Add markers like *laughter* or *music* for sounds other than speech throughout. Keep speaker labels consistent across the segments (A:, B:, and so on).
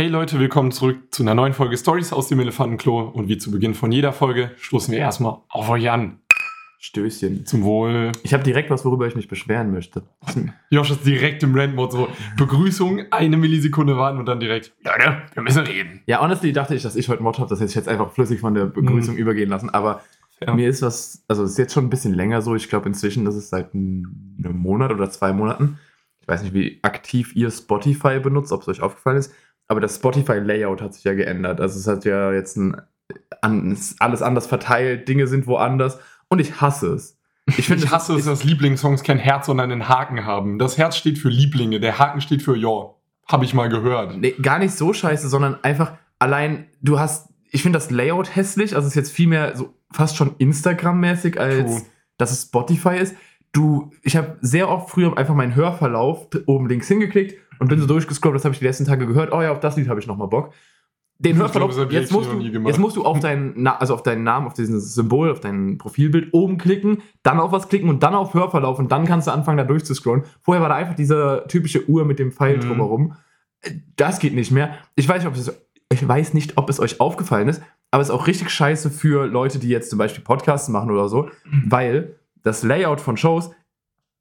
A: Hey Leute, willkommen zurück zu einer neuen Folge Stories aus dem Elefantenklo. Und wie zu Beginn von jeder Folge stoßen wir erstmal auf euch an.
B: Stößchen.
A: Zum Wohl.
B: Ich habe direkt was, worüber ich mich beschweren möchte.
A: Josh ist direkt im Randmode so. Begrüßung, eine Millisekunde warten und dann direkt. Leute, wir müssen reden.
B: Ja, honestly dachte ich, dass ich heute Mod habe, das hätte ich jetzt einfach flüssig von der Begrüßung
A: Mhm.
B: übergehen lassen. Aber
A: Ja.
B: mir ist was, also es ist jetzt schon ein bisschen länger so. Ich glaube inzwischen, das ist seit einem Monat oder zwei Monaten. Ich weiß nicht, wie aktiv ihr Spotify benutzt, ob es euch aufgefallen ist. Aber das Spotify-Layout hat sich ja geändert. Also es hat ja jetzt ein, an, alles anders verteilt, Dinge sind woanders. Und ich hasse es.
A: Ich, finde, ich hasse es, dass Lieblingssongs kein Herz, sondern einen Haken haben. Das Herz steht für Lieblinge, der Haken steht für Ja. Habe ich mal gehört.
B: Nee, gar nicht so scheiße, sondern einfach allein, du hast, ich finde das Layout hässlich, also es ist jetzt viel mehr so fast schon Instagram-mäßig, als
A: True.
B: dass es Spotify ist. Du, ich habe sehr oft früher einfach meinen Hörverlauf oben links hingeklickt und bin so durchgescrollt, das habe ich die letzten Tage gehört. Oh ja, auf das Lied habe ich nochmal Bock. Den
A: Ich
B: Hörverlauf,
A: glaube,
B: jetzt, musst du, jetzt musst du auf *laughs* deinen, also auf deinen Namen, auf dieses Symbol, auf dein Profilbild oben klicken, dann auf was klicken und dann auf Hörverlauf und dann kannst du anfangen, da durchzuscrollen. Vorher war da einfach diese typische Uhr mit dem Pfeil
A: Mhm.
B: drumherum. Das geht nicht mehr. Ich weiß nicht, ob es, ich weiß nicht, ob es euch aufgefallen ist, aber es ist auch richtig scheiße für Leute, die jetzt zum Beispiel Podcasts machen oder so, weil das Layout von Shows,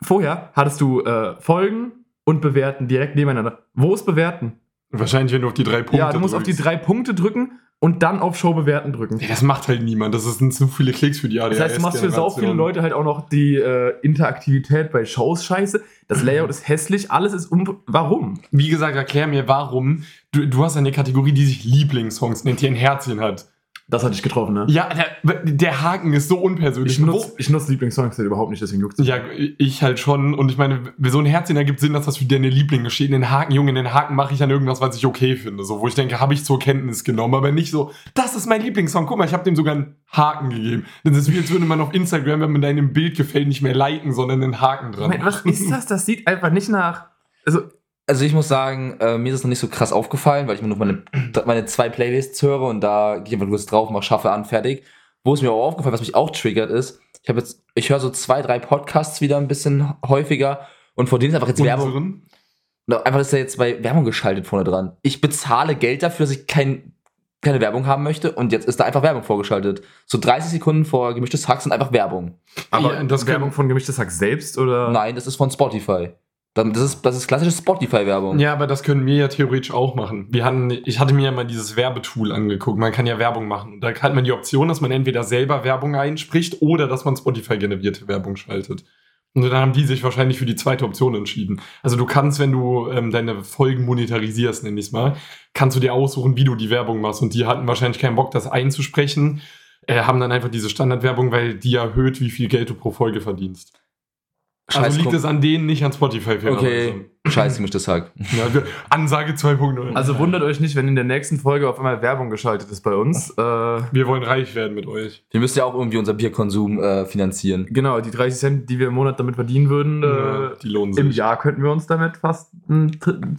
B: vorher hattest du äh, Folgen und bewerten direkt nebeneinander. Wo ist bewerten?
A: Wahrscheinlich, wenn du auf die drei Punkte
B: ja, du musst auf die
A: drückst.
B: drei Punkte drücken und dann auf Show bewerten drücken.
A: Ja, das macht halt niemand. Das sind zu viele Klicks für die ADHS.
B: Das heißt, du machst für sau viele Leute halt auch noch die äh, Interaktivität bei Shows scheiße. Das Layout ist hässlich, alles ist um. Warum?
A: Wie gesagt, erklär mir, warum. Du, du hast eine Kategorie, die sich Lieblingssongs nennt, die ein Herzchen hat.
B: Das hatte ich getroffen, ne?
A: Ja, der, der Haken ist so unpersönlich.
B: Ich nutze nutz Lieblingssongs halt überhaupt nicht, deswegen juckt's.
A: Ja, ich halt schon. Und ich meine, so ein Herzchen ergibt Sinn, dass das für deine Lieblinge steht. Den Haken, Junge, den Haken mache ich an irgendwas, was ich okay finde. So, wo ich denke, habe ich zur Kenntnis genommen. Aber nicht so, das ist mein Lieblingssong. Guck mal, ich habe dem sogar einen Haken gegeben. Das ist wie, als würde man auf Instagram, wenn man deinem Bild gefällt, nicht mehr liken, sondern einen Haken dran.
B: Moment, was ist das? Das sieht einfach nicht nach. Also,
C: Also ich muss sagen, äh, mir ist es noch nicht so krass aufgefallen, weil ich mir nur meine, *clears throat* meine zwei Playlists höre und da gehe ich einfach kurz drauf, mache Schaffe an, fertig. Wo es mir auch aufgefallen, was mich auch triggert, ist, ich habe jetzt, ich höre so zwei, drei Podcasts wieder ein bisschen häufiger und von denen ist einfach jetzt Werbung.
A: Unseren?
C: Na, Einfach ist da jetzt bei Werbung geschaltet vorne dran. Ich bezahle Geld dafür, dass ich kein, keine Werbung haben möchte und jetzt ist da einfach Werbung vorgeschaltet. So 30 Sekunden vor gemischtes Hack sind einfach Werbung.
B: aber
A: Ja, das
B: das Werbung von Gemischtes Hack selbst oder?
C: Nein, das ist von Spotify. Das ist, das ist klassische Spotify-Werbung.
A: Ja, aber das können wir ja theoretisch auch machen. Wir hatten, ich hatte mir ja mal dieses Werbetool angeguckt. Man kann ja Werbung machen. Da hat man die Option, dass man entweder selber Werbung einspricht oder dass man Spotify-generierte Werbung schaltet. Und dann haben die sich wahrscheinlich für die zweite Option entschieden. Also du kannst, wenn du ähm, deine Folgen monetarisierst, nenn ich es mal, kannst du dir aussuchen, wie du die Werbung machst. Und die hatten wahrscheinlich keinen Bock, das einzusprechen, äh, haben dann einfach diese Standardwerbung, weil die erhöht, wie viel Geld du pro Folge verdienst. Also
C: Scheiß
A: liegt
C: Kom-
A: es an denen, nicht an Spotify.
C: Okay, *laughs* scheiß gemischtes Hack.
A: Ja, wir- Ansage 2.0.
B: Also wundert euch nicht, wenn in der nächsten Folge auf einmal Werbung geschaltet ist bei uns. *laughs* Äh,
A: wir wollen reich werden mit euch.
C: Wir müssen ja auch irgendwie unser Bierkonsum äh, finanzieren.
B: genau, die 30 Cent, die wir im Monat damit verdienen würden,
A: Ja,
B: äh,
A: die lohnen
B: im
A: sich.
B: Jahr könnten wir uns damit fast ein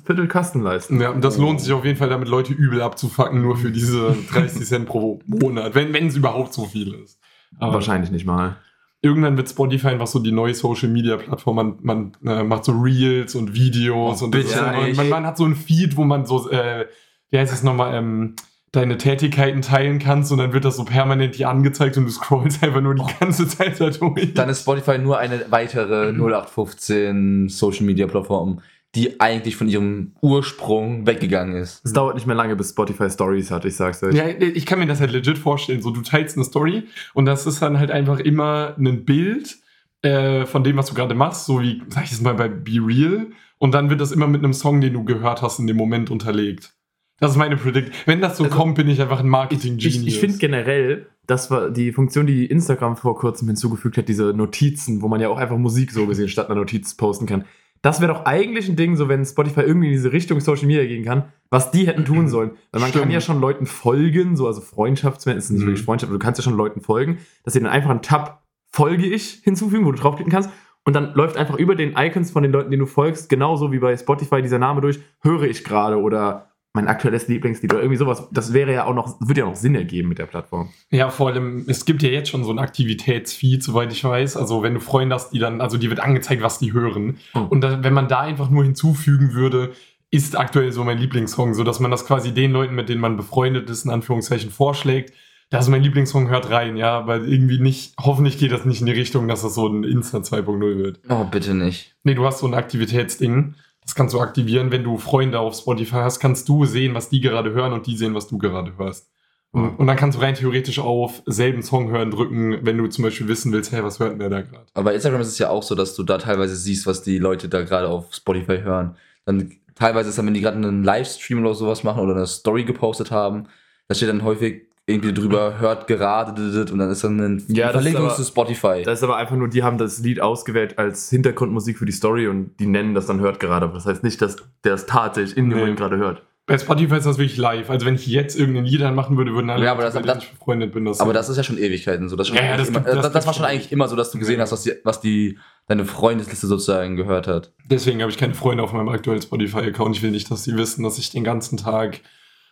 B: Viertel Kasten leisten.
A: Ja, und das lohnt sich auf jeden Fall, damit Leute übel abzufacken, nur für diese 30 Cent pro Monat, wenn wenn es überhaupt so viel ist. Aber
B: Wahrscheinlich nicht mal.
A: Irgendwann wird Spotify einfach so die neue Social Media Plattform. Man, man äh, macht so Reels und Videos
C: Oh,
A: und das
C: bitte nicht.
A: man, man hat so ein Feed, wo man so, äh, wie heißt es nochmal, ähm, deine Tätigkeiten teilen kannst und dann wird das so permanent dir angezeigt und du scrollst *laughs* einfach nur die ganze Zeit da durch.
C: Dann ist Spotify nur eine weitere *clears throat* 0815 Social Media Plattform, die eigentlich von ihrem Ursprung weggegangen ist.
B: Es dauert nicht mehr lange, bis Spotify Stories hat, ich sag's euch.
A: Ja, ich kann mir das halt legit vorstellen. So, du teilst eine Story und das ist dann halt einfach immer ein Bild äh, von dem, was du gerade machst, so wie, sag ich jetzt mal, bei Be Real. Und dann wird das immer mit einem Song, den du gehört hast, in dem Moment unterlegt. Das ist meine Predict. Wenn das so
B: Also,
A: kommt, bin ich einfach ein Marketing-Genius.
B: Ich, ich finde generell, das war die Funktion, die Instagram vor kurzem hinzugefügt hat, diese Notizen, wo man ja auch einfach Musik so gesehen statt einer Notiz posten kann. Das wäre doch eigentlich ein Ding, so wenn Spotify irgendwie in diese Richtung Social Media gehen kann, was die hätten tun *clears throat* sollen. Weil man
A: Stimmt.
B: kann ja schon Leuten folgen, so also Freundschaftsmäßig, ist nicht
A: Mhm.
B: wirklich Freundschaft, aber du kannst ja schon Leuten folgen, dass sie dann einfach einen Tab Folge ich hinzufügen, wo du draufklicken kannst. Und dann läuft einfach über den Icons von den Leuten, denen du folgst, genauso wie bei Spotify dieser Name durch, höre ich gerade oder mein aktuelles Lieblingslied oder irgendwie sowas. Das wäre ja auch noch, würde ja noch Sinn ergeben mit der Plattform.
A: Ja, vor allem, es gibt ja jetzt schon so ein Aktivitätsfeed, soweit ich weiß. Also, wenn du Freunde hast, die dann, also die wird angezeigt, was die hören.
B: Oh.
A: Und da, wenn man da einfach nur hinzufügen würde, ist aktuell so mein Lieblingssong, so dass man das quasi den Leuten, mit denen man befreundet ist, in Anführungszeichen vorschlägt. Das ist mein Lieblingssong, hört rein, ja, aber irgendwie nicht, hoffentlich geht das nicht in die Richtung, dass das so ein Insta 2.0 wird.
C: Oh, bitte nicht.
A: Nee, du hast so ein Aktivitätsding. Das kannst du aktivieren, wenn du Freunde auf Spotify hast, kannst du sehen, was die gerade hören und die sehen, was du gerade hörst. Und, und dann kannst du rein theoretisch auf selben Song hören drücken, wenn du zum Beispiel wissen willst, hey, was hört denn der da gerade?
C: Aber bei Instagram ist es ja auch so, dass du da teilweise siehst, was die Leute da gerade auf Spotify hören. Dann teilweise ist dann, wenn die gerade einen Livestream oder sowas machen oder eine Story gepostet haben, da steht dann häufig irgendwie drüber, hört gerade und dann ist dann eine
B: Ja, das
C: Verlinkung
B: ist aber-
C: zu Spotify.
B: Das ist aber einfach nur, die haben das Lied ausgewählt als Hintergrundmusik für die Story und die nennen das dann hört gerade. Aber das heißt nicht, dass der es tatsächlich in dem
A: Nee.
B: Moment gerade hört.
A: Bei Spotify ist das wirklich live. Also wenn ich jetzt irgendein Lied anmachen würde, würden alle,
C: Ja, aber das- das-
A: befreundet bin, das
C: Aber das ist ja schon Ewigkeiten so. Das, schon
A: Ja, das
C: immer,
A: gibt- das
C: das, war schon
A: schon.
C: eigentlich immer so, dass du gesehen
A: Ja.
C: hast, was die, was die deine Freundesliste sozusagen gehört hat.
A: Deswegen habe ich keine Freunde auf meinem aktuellen Spotify-Account. Ich will nicht, dass sie wissen, dass ich den ganzen Tag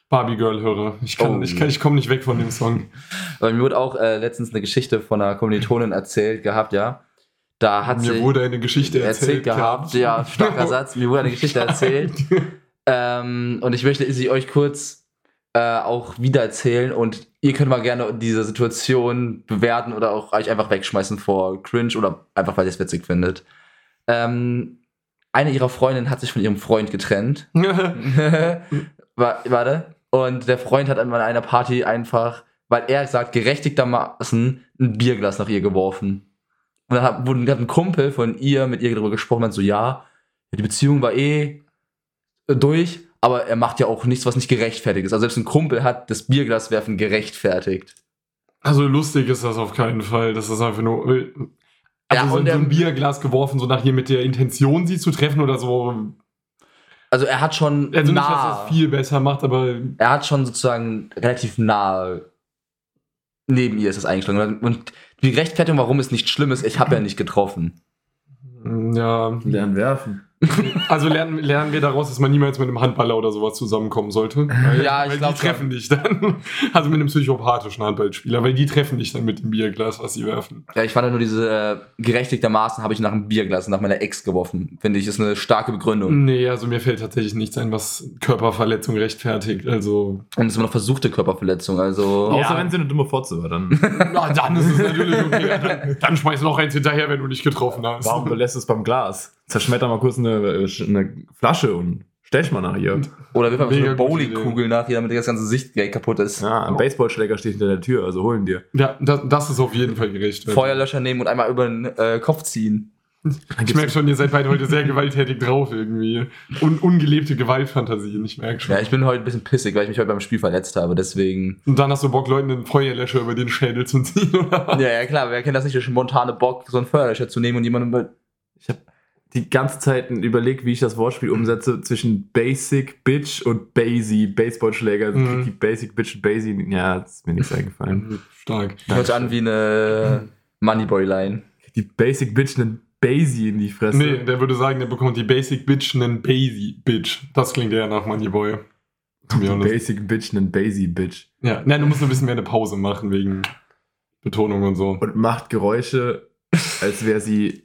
A: Barbie Girl höre. Ich, kann,
C: Oh.
A: ich, kann, ich komme nicht weg von dem Song.
C: Aber mir wurde auch äh, letztens eine Geschichte von einer Kommilitonin erzählt gehabt, ja. Da hat
A: Mir
C: sie
A: wurde eine Geschichte
C: erzählt,
A: erzählt,
C: gehabt, ja, starker Satz. Mir wurde eine Geschichte erzählt. *laughs* Ähm, und ich möchte sie euch kurz äh, auch wieder erzählen und ihr könnt mal gerne diese Situation bewerten oder auch euch einfach wegschmeißen vor Cringe oder einfach, weil ihr es witzig findet. Ähm, eine ihrer Freundinnen hat sich von ihrem Freund getrennt. *laughs* *laughs* Wa- Warte. Und der Freund hat an einer Party einfach, weil er sagt, gerechtigtermaßen ein Bierglas nach ihr geworfen. Und dann hat, wurde, hat ein Kumpel von ihr mit ihr darüber gesprochen, meint so, ja, die Beziehung war eh durch, aber er macht ja auch nichts, was nicht gerechtfertigt ist. Also selbst ein Kumpel hat das Bierglaswerfen gerechtfertigt.
A: Also lustig ist das auf keinen Fall. Das ist einfach nur. äh, Also
C: Ja,
A: so,
C: und
A: so ein Bierglas geworfen, so nach hier mit der Intention, sie zu treffen oder so.
C: Also er hat schon
A: Also nicht, dass
C: nah,
A: das viel besser macht, aber
C: er hat schon sozusagen relativ nah neben ihr ist das eingeschlagen. Und die Rechtfertigung, warum es nicht schlimm ist, ich habe ja nicht getroffen.
A: ja.
B: Lernen werfen. *laughs*
A: Also lernen, lernen wir daraus, dass man niemals mit einem Handballer oder sowas zusammenkommen sollte. Weil,
C: Ja, ich
A: weil
C: glaub
A: die treffen dich dann. *laughs* Also mit einem psychopathischen Handballspieler, weil die treffen dich dann mit dem Bierglas, was sie werfen.
C: Ja, ich fand halt nur diese äh, gerechtigtermaßen habe ich nach einem Bierglas nach meiner Ex geworfen. Finde ich, ist eine starke Begründung.
A: Nee, also mir fällt tatsächlich nichts ein, was Körperverletzung rechtfertigt. Also.
C: Und es ist immer noch versuchte Körperverletzung. Also
B: Außer
A: Ja.
B: wenn sie eine dumme Fotze war, dann. *laughs*
A: Na, dann ist es natürlich okay. Dann, dann schmeiß noch eins hinterher, wenn du nicht getroffen hast.
B: Warum belässt du es beim Glas? Zerschmetter mal kurz eine, eine Flasche und stech mal nach ihr.
C: oder wir haben so
A: Mega
C: eine Bowlingkugel nach, damit das ganze Sichtgeld kaputt ist.
B: Ja, ein Baseballschläger steht hinter der Tür, also holen dir.
A: Ja, das, das ist auf jeden Fall gerecht.
C: Feuerlöscher nehmen und einmal über den äh, Kopf ziehen.
A: Ich merke schon, ihr seid beide heute sehr gewalttätig drauf irgendwie. Un ungelebte Gewaltfantasien, ich merke schon.
C: Ja, ich bin heute ein bisschen pissig, weil ich mich heute beim Spiel verletzt habe. Deswegen.
A: Und dann hast du Bock, Leuten einen Feuerlöscher über den Schädel zu ziehen, oder?
C: Ja, ja, klar. Wer kennt das nicht, der spontane Bock, so einen Feuerlöscher zu nehmen und jemanden. über-
B: Ich habe die ganze Zeit überlegt, wie ich das Wortspiel umsetze zwischen Basic Bitch und Basie, Baseballschläger. Also
A: Mhm.
B: Die Basic Bitch und Basie, ja, ist mir nichts eingefallen.
A: Stark.
C: Hört sich an wie eine Moneyboy-Line.
B: Die Basic Bitch einen Basie in die Fresse.
A: Nee, der würde sagen, der bekommt die Basic Bitch einen Basie Bitch. Das klingt eher nach Moneyboy. To be
B: Die. Basic Bitch einen Basie Bitch.
A: Ja, nein, du musst ein bisschen mehr eine Pause machen wegen Betonung und so.
B: Und macht Geräusche, als wäre sie,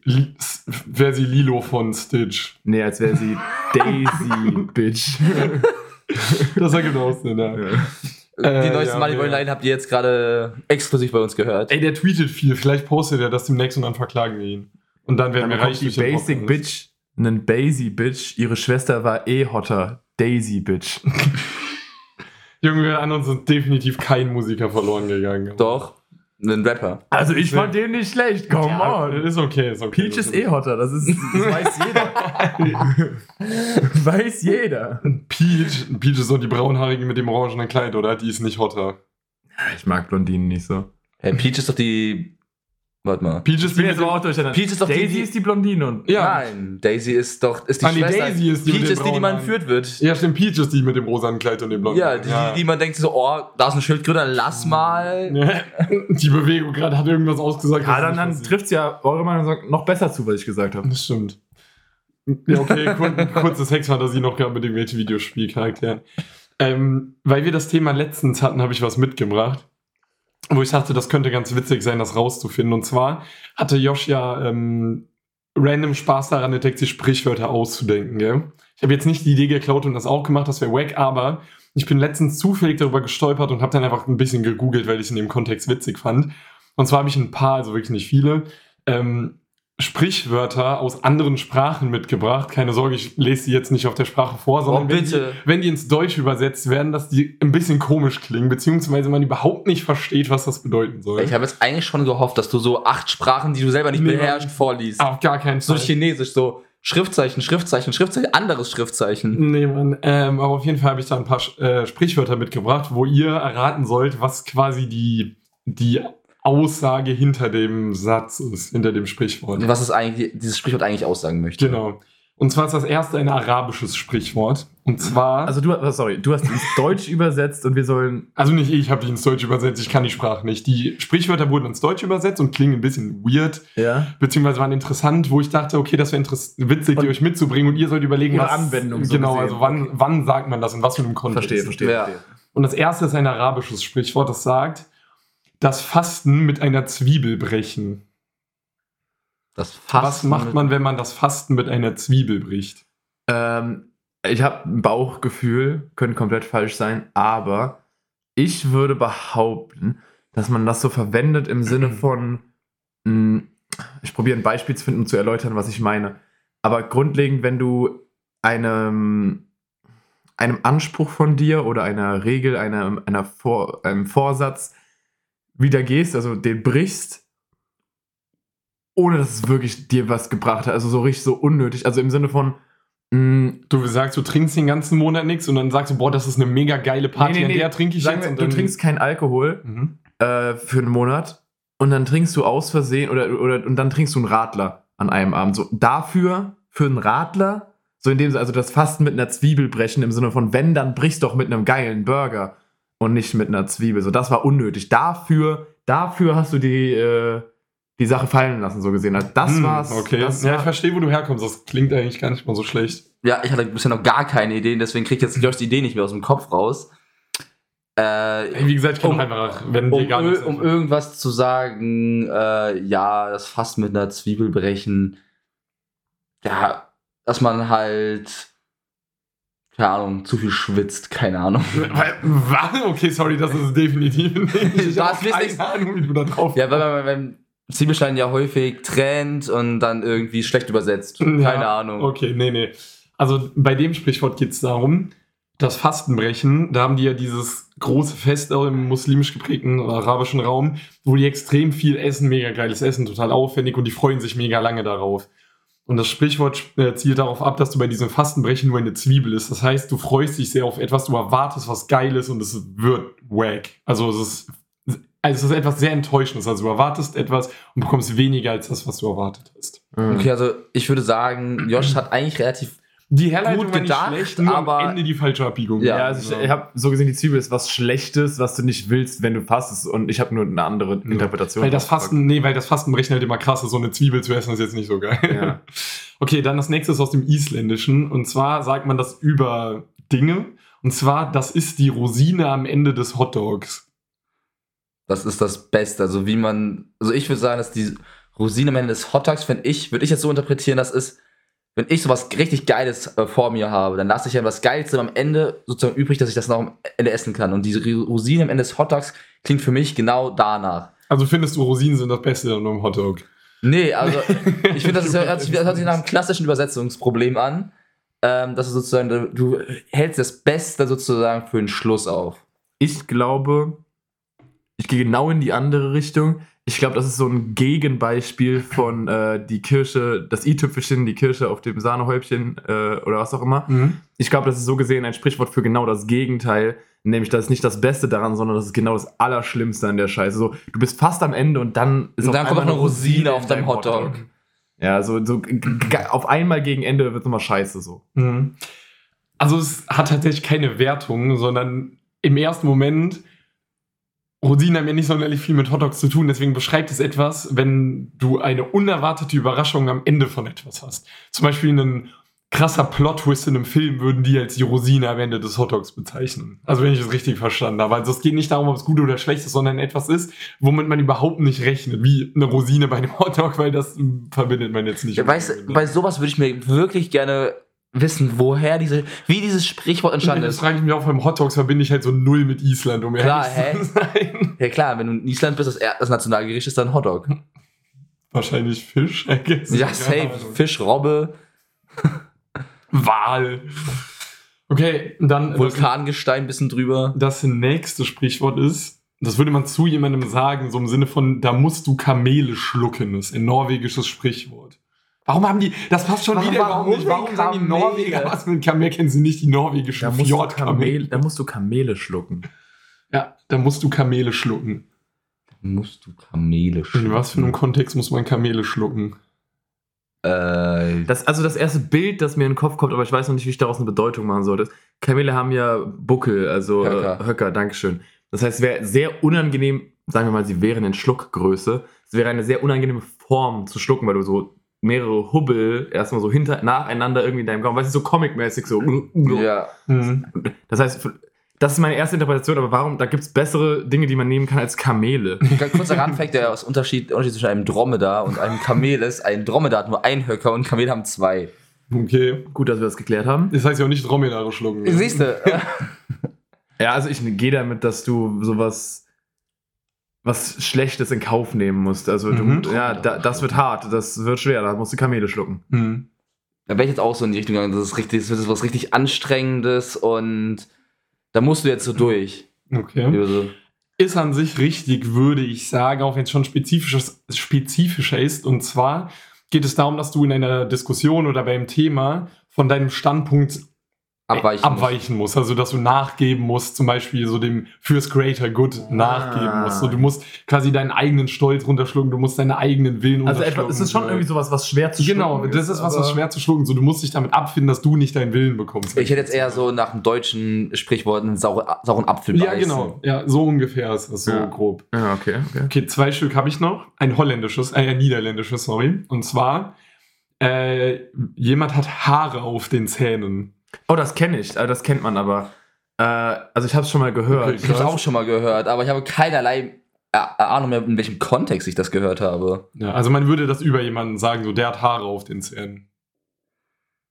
A: Wäre sie Lilo von Stitch.
B: nee, als wäre sie Daisy *laughs* Bitch.
A: Das ergibt auch Sinn, ja.
B: Ja.
A: Äh,
C: Die neueste
A: ja,
C: Moneyboy-Line habt ihr jetzt gerade exklusiv bei uns gehört.
A: Ey, der tweetet viel. Vielleicht postet er das demnächst und dann verklagen wir ihn. Und dann werden
B: Dann
A: wir reich
B: die Basic
A: Podcast.
B: Bitch einen Basie Bitch. Ihre Schwester war eh hotter. Daisy Bitch. *laughs*
A: Junge, wir an uns sind definitiv kein Musiker verloren gegangen.
C: Doch, ein Rapper.
B: Also ich fand den nicht schlecht, come
A: Ja,
B: on.
A: ist okay, ist okay.
B: Peach ist eh hotter, das, ist, das *laughs* weiß jeder. weiß jeder.
A: Peach, Peach ist so die braunhaarige mit dem orangenen Kleid, oder? Die ist nicht hotter.
B: Ich mag Blondinen nicht so.
C: Hey, Peach ist doch die. Warte mal.
A: Peach ist
B: jetzt aber auch durcheinander.
C: Peach ist doch
B: Daisy
C: die-
B: ist die Blondine und
A: Ja.
C: Nein, Daisy ist doch ist die
A: Ah, nee,
C: Schwester.
A: Daisy ist die
C: Peach ist die, die man führt wird.
A: Ja, stimmt, Peach ist die mit dem rosanen Kleid und dem blonden.
C: Ja, die, die, die man denkt so, oh, da ist eine Schildkröte, lass mal. *laughs*
A: die Bewegung gerade hat irgendwas ausgesagt.
B: Ja, dann, dann trifft es ja eure Meinung sagt, noch besser zu, was ich gesagt habe.
A: Das stimmt. Ja, okay, *laughs* kur kurze Sexfantasie noch gerade mit irgendwelchen Videospielcharakteren. Ähm, weil wir das Thema letztens hatten, habe ich was mitgebracht, wo ich dachte, das könnte ganz witzig sein, das rauszufinden. Und zwar hatte Josh ja ähm, random Spaß daran entdeckt, sich Sprichwörter auszudenken, gell? Ich habe jetzt nicht die Idee geklaut und das auch gemacht, das wäre wack, aber ich bin letztens zufällig darüber gestolpert und habe dann einfach ein bisschen gegoogelt, weil ich in dem Kontext witzig fand. Und zwar habe ich ein paar, also wirklich nicht viele, ähm, Sprichwörter aus anderen Sprachen mitgebracht. Keine Sorge, ich lese die jetzt nicht auf der Sprache vor, sondern
C: Oh,
A: wenn, die, wenn die ins Deutsche übersetzt werden, dass die ein bisschen komisch klingen, beziehungsweise man überhaupt nicht versteht, was das bedeuten soll.
C: Ich habe jetzt eigentlich schon gehofft, dass du so acht Sprachen, die du selber nicht
A: Nee,
C: beherrschst, vorliest.
A: Auf gar keinen
C: So
A: Fall.
C: Chinesisch, so Schriftzeichen, Schriftzeichen, Schriftzeichen, anderes Schriftzeichen.
A: Nee, Mann. Ähm, aber auf jeden Fall habe ich da ein paar äh, Sprichwörter mitgebracht, wo ihr erraten sollt, was quasi die, die Aussage hinter dem Satz ist, hinter dem Sprichwort.
C: Was es eigentlich, dieses Sprichwort eigentlich aussagen möchte.
A: Genau. Und zwar ist das erste ein arabisches Sprichwort. Und zwar, also,
B: Also du, sorry, du hast ins Deutsch *laughs* übersetzt und wir sollen.
A: nicht ich, ich habe die ins Deutsche übersetzt, ich kann die Sprache nicht. Die Sprichwörter wurden ins Deutsche übersetzt und klingen ein bisschen weird,
B: Ja.
A: beziehungsweise waren interessant, wo ich dachte, okay, das wäre witzig, die
B: Und-
A: euch mitzubringen und ihr sollt überlegen, was
B: Anwendung so
A: Genau,
B: gesehen.
A: also wann, wann sagt man das, in was für einem Kontext.
B: Verstehe, verstehe.
C: Ja.
B: verstehe.
A: Und das erste ist ein arabisches Sprichwort, das sagt, das Fasten mit einer Zwiebel brechen.
C: Das Fasten
A: Was macht man, wenn man das Fasten mit einer Zwiebel bricht?
B: Ähm, ich habe ein Bauchgefühl, könnte komplett falsch sein, aber ich würde behaupten, dass man das so verwendet im Sinne *clears throat* von, mh, ich probiere ein Beispiel zu finden, um zu erläutern, was ich meine. Aber grundlegend, wenn du einem, einem Anspruch von dir oder einer Regel, einer, einer Vor, einem Vorsatz widergehst, also den brichst, ohne dass es wirklich dir was gebracht hat. Also so richtig so unnötig. Also im Sinne von, mh,
A: Du sagst, du trinkst den ganzen Monat nichts und dann sagst du, boah, das ist eine mega geile Party,
B: Nee, nee, nee.
A: an der trinke ich
B: sagen
A: jetzt. Und
B: du trinkst keinen Alkohol
A: Mhm.
B: äh, für einen Monat und dann trinkst du aus Versehen oder, oder und dann trinkst du einen Radler an einem Abend. So dafür, für einen Radler, so in dem also das Fasten mit einer Zwiebel brechen im Sinne von, wenn, dann brichst doch mit einem geilen Burger und nicht mit einer Zwiebel. So, das war unnötig. Dafür, dafür hast du die, äh, die Sache fallen lassen, so gesehen. Also das
A: Hm,
B: war's.
A: Okay,
B: Das
A: ja,
B: war,
A: ich verstehe, wo du herkommst. Das klingt eigentlich gar nicht mal so schlecht.
C: Ja, ich hatte bisher noch gar keine Ideen, deswegen kriege ich jetzt Josh die Idee nicht mehr aus dem Kopf raus. Äh,
A: Wie gesagt, ich kann
C: Um-
A: einfach, wenn
C: um,
A: nichts
C: ir- um irgendwas zu sagen, äh, ja, das Fass mit einer Zwiebel brechen. Ja, dass man halt, keine Ahnung, zu viel schwitzt, keine Ahnung. *laughs*
A: Okay, sorry, das ist definitiv nicht. Ich
C: Das
A: keine Ahnung, wie du da drauf
C: Ja, weil man beim Zwiebelstein ja häufig trennt und dann irgendwie schlecht übersetzt. Keine
A: Ja,
C: Ahnung.
A: Okay, nee, nee. Also bei dem Sprichwort geht es darum, das Fastenbrechen, da haben die ja dieses große Fest auch im muslimisch geprägten oder arabischen Raum, wo die extrem viel essen, mega geiles Essen, total aufwendig und die freuen sich mega lange darauf. Und das Sprichwort äh, zielt darauf ab, dass du bei diesem Fastenbrechen nur eine Zwiebel ist. Das heißt, du freust dich sehr auf etwas, du erwartest was Geiles und es wird wack. Also es ist, also es ist etwas sehr Enttäuschendes. Also du erwartest etwas und bekommst weniger als das, was du erwartet hast.
B: Mhm.
C: Okay, also ich würde sagen, Josh hat eigentlich relativ.
A: Die Herleitung
C: Gut
A: war nicht
C: gedacht,
A: schlecht, nur
C: aber-
A: am Ende die falsche Abbiegung.
C: Ja,
B: Ja, also ich, ich habe so gesehen, die Zwiebel ist was Schlechtes, was du nicht willst, wenn du fastest. Und ich habe nur eine andere Interpretation.
A: Weil das Fasten, nee, weil das Fastenbrechen halt immer krass ist, so eine Zwiebel zu essen ist jetzt nicht so geil.
B: Ja. *laughs*
A: Okay, dann das nächste ist aus dem Isländischen. Und zwar sagt man das über Dinge. Und zwar, das ist die Rosine am Ende des Hotdogs.
C: Das ist das Beste. Also wie man. Also ich würde sagen, dass die Rosine am Ende des Hotdogs, wenn ich, würde ich jetzt so interpretieren, das ist, wenn ich sowas richtig Geiles äh, vor mir habe, dann lasse ich ja was Geilste am Ende sozusagen übrig, dass ich das noch am Ende essen kann. Und diese Rosine am Ende des Hotdogs klingt für mich genau danach.
A: Also findest du, Rosinen sind das Beste an einem Hotdog?
C: Nee, also *laughs* ich finde, das, ist, hört, sich, das hört sich nach einem klassischen Übersetzungsproblem an. Ähm, dass du sozusagen, du hältst das Beste sozusagen für den Schluss auf.
B: Ich glaube, ich gehe genau in die andere Richtung. Ich glaube, das ist so ein Gegenbeispiel von äh, die Kirsche, das i-Tüpfelchen, die Kirsche auf dem Sahnehäubchen äh, oder was auch immer. Ich glaube, das ist so gesehen ein Sprichwort für genau das Gegenteil. Nämlich, das ist nicht das Beste daran, sondern das ist genau das Allerschlimmste an der Scheiße. So, du bist fast am Ende und dann ist
C: Und dann kommt noch eine Rosine auf
B: in
C: deinem Hotdog.
B: Ja, so, so auf einmal gegen Ende wird es nochmal scheiße so.
A: Mhm. Also es hat tatsächlich keine Wertung, sondern im ersten Moment, Rosinen haben ja nicht sonderlich viel mit Hotdogs zu tun, deswegen beschreibt es etwas, wenn du eine unerwartete Überraschung am Ende von etwas hast. Zum Beispiel einen krasser Plot-Twist in einem Film würden die als die Rosine am Ende des Hotdogs bezeichnen. Also wenn ich es richtig verstanden habe. Also es geht nicht darum, ob es gut oder schlecht ist, sondern etwas ist, womit man überhaupt nicht rechnet, wie eine Rosine bei einem Hotdog, weil das verbindet man jetzt nicht.
C: Ja, weißt, bei sowas würde ich mir wirklich gerne wissen, woher diese, wie dieses Sprichwort entstanden
A: Das
C: ist.
A: frage ich mich auch beim Hotdogs verbinde ich halt so null mit Island, um
C: Klar,
A: ehrlich zu sein. *laughs*
C: Ja klar, wenn du in Island bist, das, das Nationalgericht ist dann Hotdog.
A: Wahrscheinlich Fisch, *laughs* I guess.
C: Ja, safe.
A: Ahnung.
C: Fisch, Robbe,
A: Wal. Okay, dann
C: Vulkangestein bisschen drüber.
A: Das, das nächste Sprichwort ist, das würde man zu jemandem sagen, so im Sinne von, da musst du Kamele schlucken, ist ein norwegisches Sprichwort. Warum haben die, das passt schon
C: Warum-
A: wieder überhaupt
C: warum
A: nicht. Warum sagen die? Norweger, *laughs* was mit Kamel kennen sie nicht die norwegischen
B: Da musst, du Kamele,
A: Fjordkamele?
B: da musst du Kamele schlucken.
A: Ja, da musst du Kamele schlucken.
C: Musst du Kamele
A: In was für einem Kontext muss man Kamele schlucken?
C: Äh,
B: Das, also das erste Bild, das mir in den Kopf kommt, aber ich weiß noch nicht, wie ich daraus eine Bedeutung machen soll. Das, Kamele haben ja Buckel, also
C: Höcker.
B: Höcker, äh, Höcker Dankeschön. Das heißt, es wäre sehr unangenehm, sagen wir mal, sie wären in Schluckgröße. Es wäre eine sehr unangenehme Form zu schlucken, weil du so mehrere Hubbel erstmal so hinter, nacheinander irgendwie in deinem Gaumen, weißt du, so comic-mäßig so.
C: ja.
A: Hm.
B: Das heißt, das ist meine erste Interpretation, aber warum, da gibt es bessere Dinge, die man nehmen kann als Kamele.
C: Ganz kurzer Randfact, der aus Unterschied, Unterschied zwischen einem Dromedar und einem Kamel ist, ein Dromedar hat nur ein Höcker und Kamele haben zwei.
A: Okay.
B: Gut, dass wir das geklärt haben.
A: Das heißt ja auch nicht Dromedare schlucken.
C: Siehst du?
B: Ja, also ich gehe damit, dass du sowas was Schlechtes in Kauf nehmen musst. Also du,
A: Mhm.
B: ja, da, das wird hart, das wird schwer, da musst du Kamele schlucken.
A: Hm.
C: Da wäre ich jetzt auch so in die Richtung gegangen, das ist richtig, das ist was richtig Anstrengendes und da musst du jetzt so durch.
A: Okay. Ist an sich richtig, würde ich sagen, auch wenn es schon spezifisches, spezifischer ist. Und zwar geht es darum, dass du in einer Diskussion oder beim Thema von deinem Standpunkt
C: abweichen.
A: abweichen musst. Also, dass du nachgeben musst, zum Beispiel so dem fürs Greater Good
B: Ah.
A: nachgeben musst. So, du musst quasi deinen eigenen Stolz runterschlucken, du musst deinen eigenen Willen
B: Also
A: runterschlucken.
B: etwa, es ist schon irgendwie sowas, was schwer zu
A: Genau,
B: schlucken
A: das ist was, was schwer zu schlucken. So, du musst dich damit abfinden, dass du nicht deinen Willen bekommst.
C: Ich hätte jetzt eher so nach dem deutschen Sprichwort einen saure, sauren Apfel
A: Ja,
C: beißen.
A: genau. Ja, so ungefähr ist das so
B: Ja.
A: grob.
B: Ja, okay, okay.
A: Okay, zwei Stück habe ich noch. Ein holländisches, äh, ein niederländisches, sorry. Und zwar, äh, jemand hat Haare auf den Zähnen.
B: Oh, das kenne ich, äh, das kennt man aber. Äh, also ich habe es schon mal gehört.
C: Ich habe es auch schon mal gehört, aber ich habe keinerlei Er- Ahnung mehr, in welchem Kontext ich das gehört habe.
A: Ja, also man würde das über jemanden sagen, so der hat Haare auf den Zähnen.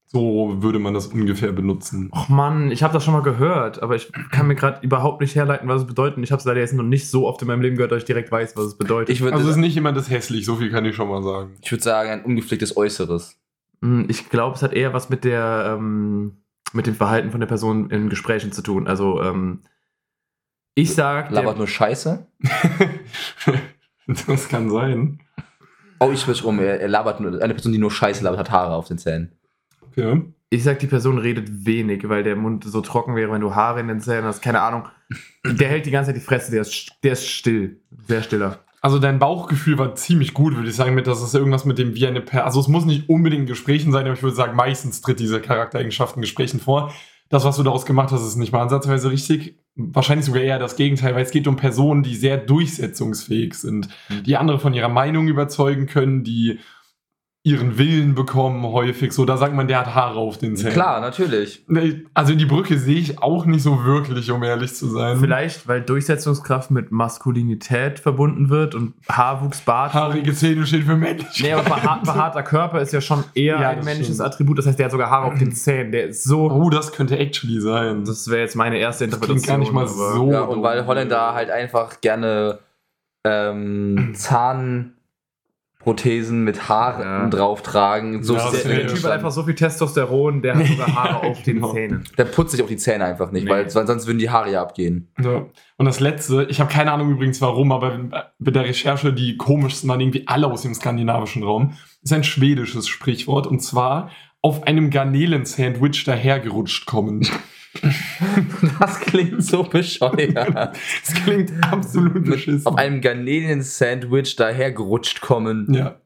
A: So würde man das ungefähr benutzen.
B: Och Mann, ich habe das schon mal gehört, aber ich kann mir gerade überhaupt nicht herleiten, was es bedeutet. Ich habe es leider jetzt noch nicht so oft in meinem Leben gehört, dass ich direkt weiß, was es bedeutet.
C: Ich würde
A: Also es ist nicht jemand das hässlich, so viel kann ich schon mal sagen.
C: ich würd sagen, ein ungepflegtes Äußeres.
B: Hm, Ich glaube, es hat eher was mit der ähm, mit dem Verhalten von der Person in Gesprächen zu tun. Also ähm, ich sag,
C: Labert
B: der,
C: nur Scheiße. *laughs*
A: das kann sein.
C: Oh, ich switch um. Er, er labert nur, eine Person, die nur Scheiße labert, hat Haare auf den Zähnen.
A: Okay.
B: ich sag, die Person redet wenig, weil der Mund so trocken wäre, wenn du Haare in den Zähnen hast. Keine Ahnung. Der hält die ganze Zeit die Fresse. Der ist, der ist still, sehr stiller.
A: Also dein Bauchgefühl war ziemlich gut, würde ich sagen, mit, dass es irgendwas mit dem wie eine per Also es muss nicht unbedingt in Gesprächen sein, aber ich würde sagen, meistens tritt diese Charaktereigenschaft in Gesprächen vor. Das, was du daraus gemacht hast, ist nicht mal ansatzweise richtig. Wahrscheinlich sogar eher das Gegenteil, weil es geht um Personen, die sehr durchsetzungsfähig sind, die andere von ihrer Meinung überzeugen können, die ihren Willen bekommen häufig. So, da sagt man, der hat Haare auf den Zähnen.
C: Klar, natürlich.
A: Nee, Also die Brücke sehe ich auch nicht so wirklich, um ehrlich zu sein.
B: Vielleicht, weil Durchsetzungskraft mit Maskulinität verbunden wird und Haarwuchs, Bart.
A: Haarige Zähne stehen für männlich.
B: Nee, aber behaart, behaarter Körper ist ja schon eher
A: Ja,
B: ein
A: das
B: männliches
A: stimmt.
B: Attribut. Das heißt, der hat sogar Haare auf den Zähnen. Der ist so.
A: Oh, das könnte actually sein.
B: Das wäre jetzt meine erste
A: Das
B: Interpretation.
A: klingt gar nicht mal so.
C: Ja, und weil. Holländer halt einfach gerne ähm, Zahnprothesen mit Haaren
B: Ja.
C: drauf tragen. So
A: Ja,
B: Der, Typ hat einfach so viel Testosteron, der hat sogar Haare auf den
A: Genau.
B: Zähnen.
C: der putzt sich auch die Zähne einfach nicht,
B: Nee.
C: weil weil sonst würden die Haare ja abgehen.
A: Ja. Und das letzte, ich habe keine Ahnung übrigens warum, aber mit der Recherche, die komischsten waren irgendwie alle aus dem skandinavischen Raum, ist ein schwedisches Sprichwort und zwar auf einem Garnelen-Sandwich dahergerutscht kommen. *laughs*
C: Das klingt so bescheuert.
A: Das klingt absolut beschissen.
C: auf einem Garnelen-Sandwich dahergerutscht kommen.
A: ja,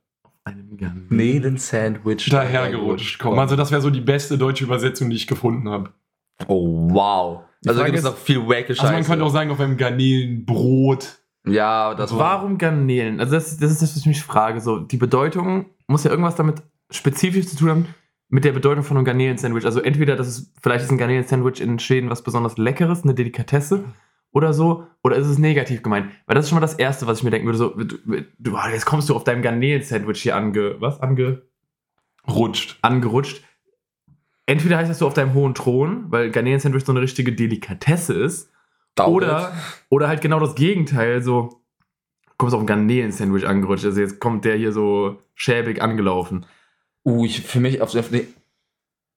B: Einem Garn-
C: Garnelen-Sandwich
A: dahergerutscht kommen. Also das wäre so die beste deutsche Übersetzung, die ich gefunden habe.
C: Oh, wow.
B: Die
C: Also da gibt es
B: ist-
C: noch viel wacke
A: Also man
C: Scheiße.
A: könnte auch sagen, auf einem Garnelenbrot.
C: ja, das war...
B: Warum Garnelen? Also das, das ist das, was ich mich frage. So, die Bedeutung muss ja irgendwas damit spezifisch zu tun haben mit der Bedeutung von einem Garnelen-Sandwich. Also entweder das ist, vielleicht ist ein Garnelen-Sandwich in Schweden was besonders Leckeres, eine Delikatesse oder so, oder ist es negativ gemeint? Weil das ist schon mal das Erste, was ich mir denken würde. So, du, du, ah, jetzt kommst du auf deinem Garnelen-Sandwich hier ange, was? Ange,
A: Rutscht.
B: angerutscht. entweder heißt das du auf deinem hohen Thron, weil Garnelen-Sandwich so eine richtige Delikatesse ist,
C: Dauert.
B: oder, oder halt genau das Gegenteil, so kommst auf ein Garnelen-Sandwich angerutscht, also jetzt kommt der hier so schäbig angelaufen.
C: Uh, ich, für mich auf, auf den,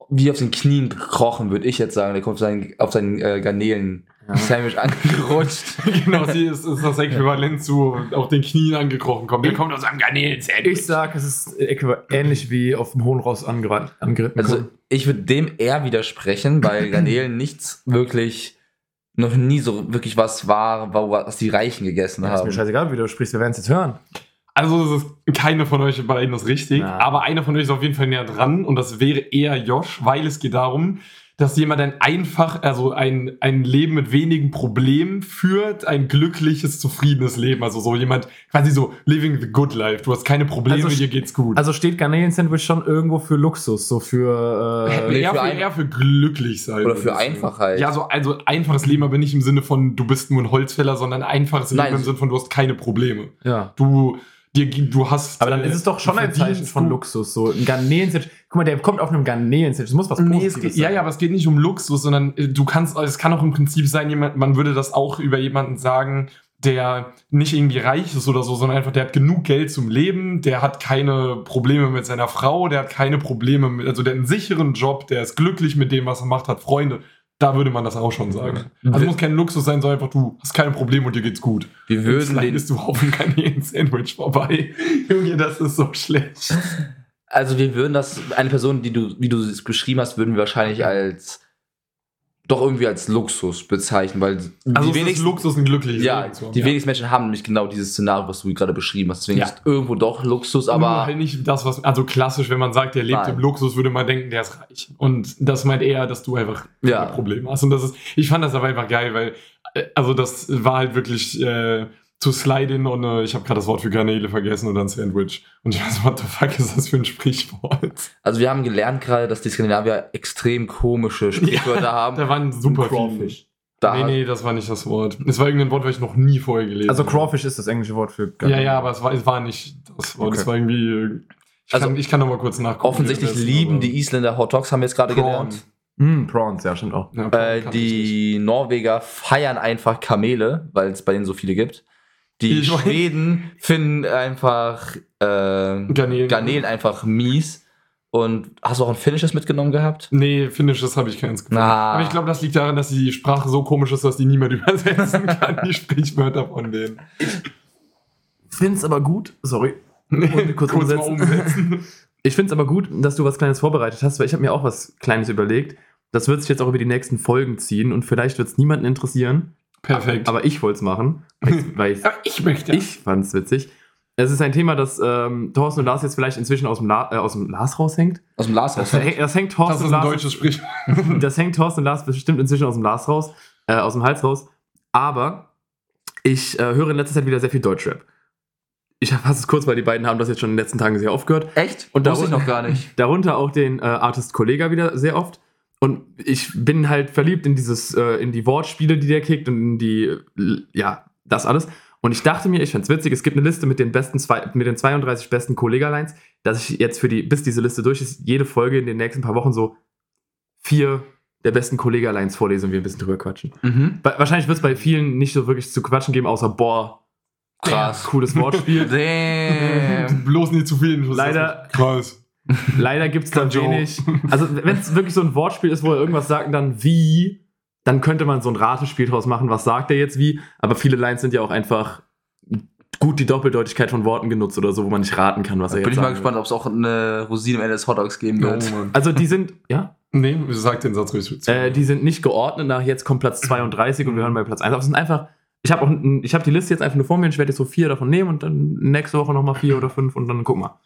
C: wie auf den Knien gekrochen, würde ich jetzt sagen. Der kommt auf seinen, auf seinen äh, Garnelen-Sandwich angerutscht. *laughs*
A: genau, sie ist, ist das Äquivalent zu auf den Knien angekrochen kommt. Der kommt aus einem Garnelen-Sandwich.
B: Ich sag, es ist ähnlich wie auf dem hohen Ross angeritten.
C: Also
B: kommen.
C: ich würde dem eher widersprechen, weil *clears throat* Garnelen nichts wirklich, noch nie so wirklich was war, wa- was die Reichen gegessen
B: Ja, ist mir
C: haben.
B: scheißegal, wie du sprichst, wir werden es jetzt hören.
A: Also es ist keine von euch beiden ist richtig,
B: Na.
A: aber einer von euch ist auf jeden Fall näher dran und das wäre eher Josh, weil es geht darum, dass jemand ein einfach, also ein, ein Leben mit wenigen Problemen führt, ein glückliches, zufriedenes Leben. Also so jemand, quasi so living the good life. Du hast keine Probleme,
B: Also
A: dir geht's gut.
B: Also steht Garnelen-Sandwich schon irgendwo für Luxus, so für. Äh, *laughs*
C: Nee,
A: eher,
C: für
A: für,
C: ein-
A: eher für glücklich sein.
C: Oder für. Einfachheit.
A: Ja, so, also einfaches Leben, aber nicht im Sinne von, du bist nur ein Holzfäller, sondern einfaches
C: Nein.
A: Leben im Sinne von, du hast keine Probleme.
B: ja.
A: Du, dir, du hast.
B: Aber dann ist es doch schon ein Zeichen von. Luxus. So ein Garnelen-Sandwich. Guck mal, der kommt auf einem Garnelen-Sandwich. Das muss was
A: Nee,
B: Positives
A: es geht,
B: sein.
A: ja, ja, aber es geht nicht um Luxus, sondern äh, du kannst, es kann auch im Prinzip sein, jemand, man würde das auch über jemanden sagen, der nicht irgendwie reich ist oder so, sondern einfach, der hat genug Geld zum Leben, der hat keine Probleme mit seiner Frau, der hat keine Probleme mit, also der hat einen sicheren Job, der ist glücklich mit dem, was er macht, hat Freunde. Da würde man das auch schon sagen. Also muss kein Luxus sein, sondern einfach, du hast keine Probleme und dir geht's gut.
C: Wir würden
A: vielleicht
C: den,
A: du auf einem Garnelen-Sandwich vorbei. *laughs* Junge, das ist so schlecht.
C: also wir würden das, eine Person, die du, wie du es beschrieben hast, würden wir wahrscheinlich als, doch irgendwie als Luxus bezeichnen, weil
A: Also
C: die wenigsten,
A: Luxus, ein glückliches
C: ja,
A: Leben
C: die wenigsten Menschen haben nämlich genau dieses Szenario, was du gerade beschrieben hast. Deswegen
A: Ja.
C: ist irgendwo doch Luxus,
A: Nur
C: aber
A: halt nicht das, was, also klassisch, wenn man sagt, der lebt
C: Nein.
A: im Luxus, würde man denken, der ist reich. Und das meint eher, dass du einfach
C: Ja.
A: keine Probleme hast. Und das ist, ich fand das aber einfach geil, weil, äh, also das war halt wirklich äh, zu slide in und äh, ich habe gerade das Wort für Garnele vergessen und dann Sandwich. Und ich weiß, what the fuck ist das für ein Sprichwort?
C: also wir haben gelernt gerade, dass die Skandinavier extrem komische Sprichwörter haben.
A: Da waren super
B: Crawfish.
A: viele.
C: Da
A: Nee, nee, das war nicht das Wort. Es war irgendein Wort, was ich noch nie vorher gelesen
B: Also
A: habe.
B: Crawfish ist das englische Wort für
A: Ja, ja, aber es war, es war nicht das Wort. Es
B: Okay.
A: war irgendwie. äh, Ich,
C: Also,
A: kann, ich kann noch mal kurz nachgucken.
C: Offensichtlich
A: währenddessen,
C: lieben die Isländer Hot Dogs, haben wir jetzt gerade gelernt.
B: Mm, Prawns, ja, stimmt auch.
A: Ja,
C: Äh, die Norweger feiern einfach Kamele, weil es bei denen so viele gibt. Die
A: Ich.
C: Schweden finden einfach äh,
A: Garnelen.
C: Garnelen einfach mies. Und hast du auch ein finnisches mitgenommen gehabt?
A: Nee, Finnisches habe ich keins gefunden.
C: Ah.
A: Aber ich glaube, das liegt daran, dass die Sprache so komisch ist, dass die niemand *laughs* übersetzen kann, die Sprichwörter von denen.
B: Find's aber gut, sorry. Und *laughs* kurz
A: Kurz
B: umsetzen.
A: umsetzen. *laughs*
B: Ich find's aber gut, dass du was Kleines vorbereitet hast, weil ich habe mir auch was Kleines überlegt. Das wird sich jetzt auch über die nächsten Folgen ziehen und vielleicht wird's niemanden interessieren.
A: Perfekt.
B: Aber ich wollte es machen, weil
A: Aber *laughs* ich möchte.
B: Ich fand's witzig. Es ist ein Thema, das ähm, Thorsten und Lars jetzt vielleicht inzwischen aus dem, La äh, aus dem Lars raushängt.
C: Aus dem Lars
B: Das, hängt- das hängt Thorsten
A: das ist
B: und
A: ein
B: Lars.
A: deutsches Sprichwort. *laughs*
B: Das hängt Thorsten und Lars bestimmt inzwischen aus dem Lars raus, äh, aus dem Hals raus. Aber ich äh, höre in letzter Zeit wieder sehr viel Deutschrap. Ich fasse es kurz, weil die beiden haben das jetzt schon in den letzten Tagen sehr oft gehört.
C: Echt?
B: Und
C: Wusste ich
B: darunter-
C: noch gar nicht. *laughs*
B: Darunter auch den äh, Artist Kollega wieder sehr oft. Und ich bin halt verliebt in dieses, äh, in die Wortspiele, die der kickt und in die, ja, das alles. Und ich dachte mir, ich fand's witzig, es gibt eine Liste mit den besten zwei, mit den 32 besten Kollega-Lines, dass ich jetzt für die, bis diese Liste durch ist, jede Folge in den nächsten paar Wochen so vier der besten Kollega-Lines vorlese und wir ein bisschen drüber quatschen.
C: Mhm.
B: Wa- Wahrscheinlich wird es bei vielen nicht so wirklich zu quatschen geben, außer boah,
C: Krass.
B: cooles Wortspiel. *laughs*
C: Damn.
A: Bloß nicht zu viel.
B: Leider-
A: Krass. *laughs*
B: Leider gibt es da wenig. Also, wenn es wirklich so ein Wortspiel ist, wo er irgendwas sagt und dann wie, dann könnte man so ein Ratespiel draus machen, was sagt er jetzt wie. Aber viele Lines sind ja auch einfach gut die Doppeldeutigkeit von Worten genutzt oder so, wo man nicht raten kann, was er
C: Bin
B: jetzt
C: ich mal gespannt, ob es auch eine Rosine am Ende des Hotdogs geben
A: Oh,
C: wird.
A: Mann.
B: Also, die sind, ja,
A: Nee, sag den Satz ruhig zu.
B: äh, die sind nicht geordnet nach jetzt kommt Platz 32 und wir hören bei Platz 1. Aber es sind einfach, ich habe auch, ein- ich habe die Liste jetzt einfach nur vor mir und ich werde jetzt so vier davon nehmen und dann nächste Woche nochmal vier oder fünf und dann gucken wir.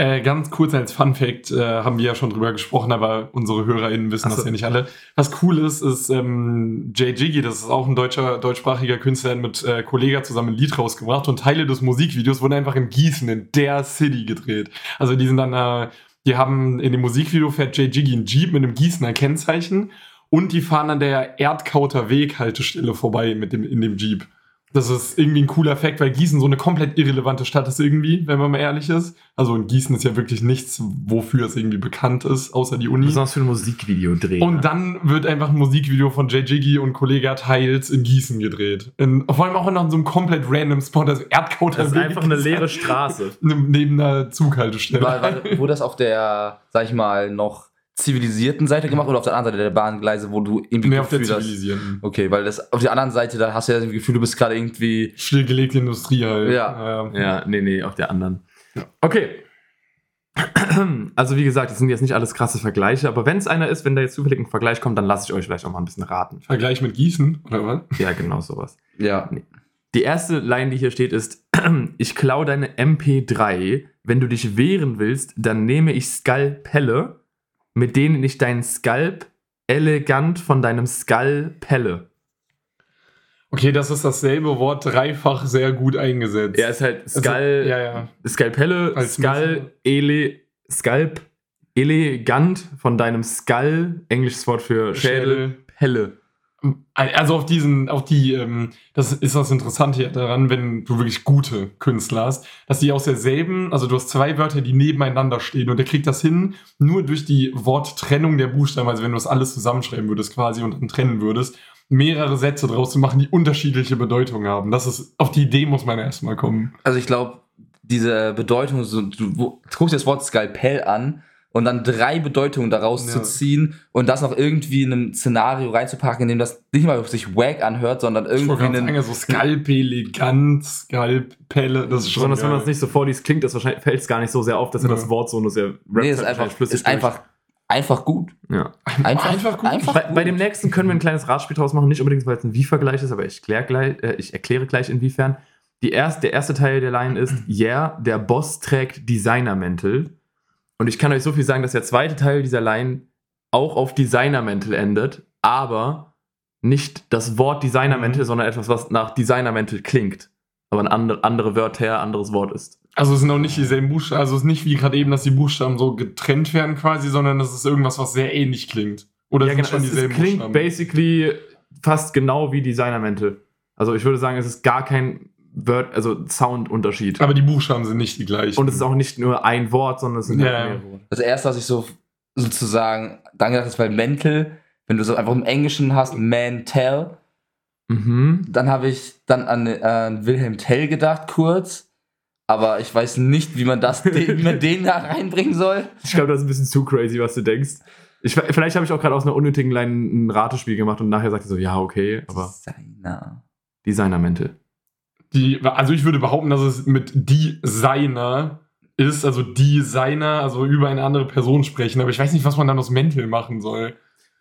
A: Äh, ganz kurz als Fun Fact, äh, haben wir ja schon drüber gesprochen, aber unsere HörerInnen wissen
B: so.
A: das ja nicht alle. Was cool ist, ist ähm, Jay Jiggy, das ist auch ein deutscher, deutschsprachiger Künstler, hat mit äh, Kollega zusammen ein Lied rausgebracht und Teile des Musikvideos wurden einfach in Gießen, in der City gedreht. Also die sind dann, äh, die haben in dem Musikvideo fährt Jay Jiggy ein Jeep mit einem Gießener Kennzeichen und die fahren an der Erdkauter Weg Haltestelle vorbei mit dem, in dem Jeep. Das ist irgendwie ein cooler Fakt, weil Gießen so eine komplett irrelevante Stadt ist irgendwie, wenn man mal ehrlich ist. Also in Gießen ist ja wirklich nichts, wofür es irgendwie bekannt ist, außer die Uni.
B: Besonders für ein Musikvideo drehen.
A: Und dann wird einfach ein Musikvideo von Jay Jiggy und Kollege Teils in Gießen gedreht. In, vor allem auch noch in so einem komplett random Spot, also Erdkauter.
B: das ist einfach eine leere Straße. *laughs*
A: Neben einer Zughaltestelle.
C: War, war, wurde das auf der, sag ich mal, noch zivilisierten Seite gemacht oder auf der anderen Seite der Bahngleise, wo du irgendwie
A: Mehr auf der
C: Gefühl hast-
A: zivilisierten.
C: Okay, weil das auf der anderen Seite, da hast du ja das Gefühl, du bist gerade irgendwie.
A: Stillgelegte Industrie halt.
C: Ja.
B: Ja, nee, nee, auf der anderen.
A: Ja.
B: Okay. *clears throat* Also wie gesagt, das sind jetzt nicht alles krasse Vergleiche, aber wenn es einer ist, wenn da jetzt zufällig ein Vergleich kommt, dann lasse ich euch vielleicht auch mal ein bisschen raten.
A: Vergleich mit Gießen, oder was?
B: Ja, genau sowas.
C: Ja.
B: Die erste Line, die hier steht, ist: *clears throat* Ich klau deine MP3. Wenn du dich wehren willst, dann nehme ich Skalpelle, mit denen ich deinen Skalp elegant von deinem Skull pelle.
A: Okay, das ist dasselbe Wort dreifach sehr gut eingesetzt.
B: Er ist halt
A: Also,
B: Skull,
A: ja, ja.
B: Skalpelle,
A: Als
B: Skull, ele, Skalp, elegant von deinem Skull, englisches Wort für Schädel, Pelle.
A: Also auf diesen, auf die, ähm, das ist das Interessante hier daran, wenn du wirklich gute Künstler hast, dass die aus derselben, also du hast zwei Wörter, die nebeneinander stehen und der kriegt das hin, nur durch die Worttrennung der Buchstaben, also wenn du das alles zusammenschreiben würdest quasi und dann trennen würdest, mehrere Sätze draus zu machen, die unterschiedliche Bedeutungen haben. Das ist, auf die Idee muss man erstmal kommen.
C: Also ich glaube, diese Bedeutung, so, du, du guckst dir das Wort Skalpell an und dann drei Bedeutungen daraus
A: Ja.
C: zu ziehen und das noch irgendwie in einem Szenario reinzupacken, in dem das nicht mal sich wack anhört, sondern irgendwie einen,
A: sagen, so Skalp, elegant, Skalpelle, das ist schon
B: Besonders wenn man es nicht so vorliest, klingt das wahrscheinlich, fällt es gar nicht so sehr auf, dass er
A: Ja.
B: das Wort so nur sehr
C: nee, ist einfach,
B: flüssig
C: ist einfach, einfach gut.
B: durch. Ja.
C: Einfach,
A: Einfach gut.
C: Einfach
B: Bei,
C: gut.
B: bei dem nächsten können wir ein kleines Ratspiel draus machen, nicht unbedingt, weil es ein Wie-Vergleich ist, aber ich, klär gleich, äh, ich erkläre gleich inwiefern. Die erst, der erste Teil der Line ist, *clears throat* yeah, der Boss trägt Designermäntel. Und ich kann euch so viel sagen, dass der zweite Teil dieser Line auch auf Designermäntel endet, aber nicht das Wort Designermäntel,
A: Mhm.
B: sondern etwas, was nach Designermäntel klingt. Aber ein andere, andere Wörter, anderes Wort ist.
A: Also es sind auch nicht dieselben Buchstaben, also es ist nicht wie gerade eben, dass die Buchstaben so getrennt werden quasi, sondern das ist irgendwas, was sehr ähnlich klingt. Oder
B: ja, genau, es, es klingt
A: Buchstaben?
B: basically fast genau wie Designermäntel. Also ich würde sagen, es ist gar kein Word, also Soundunterschied.
A: Aber die Buchstaben sind nicht die gleichen.
B: Und es ist auch nicht nur ein Wort, sondern es sind
A: Ja.
B: halt mehrere Worte.
C: Das erste, was ich so sozusagen dann gedacht habe, weil Mental, wenn du so einfach im Englischen hast, Mantel,
B: Mhm.
C: dann habe ich dann an, an Wilhelm Tell gedacht kurz, aber ich weiß nicht, wie man das, *laughs* den, wie man den da reinbringen soll.
B: Ich glaube, das ist ein bisschen zu crazy, was du denkst. Ich, vielleicht habe ich auch gerade aus einer unnötigen Line ein Ratespiel gemacht und nachher sagt er so, ja, okay, aber
C: Designer.
B: Designermäntel.
A: Die, also ich würde behaupten, dass es mit Designer ist, also Designer, also über eine andere Person sprechen, aber ich weiß nicht, was man dann aus Mäntel machen soll.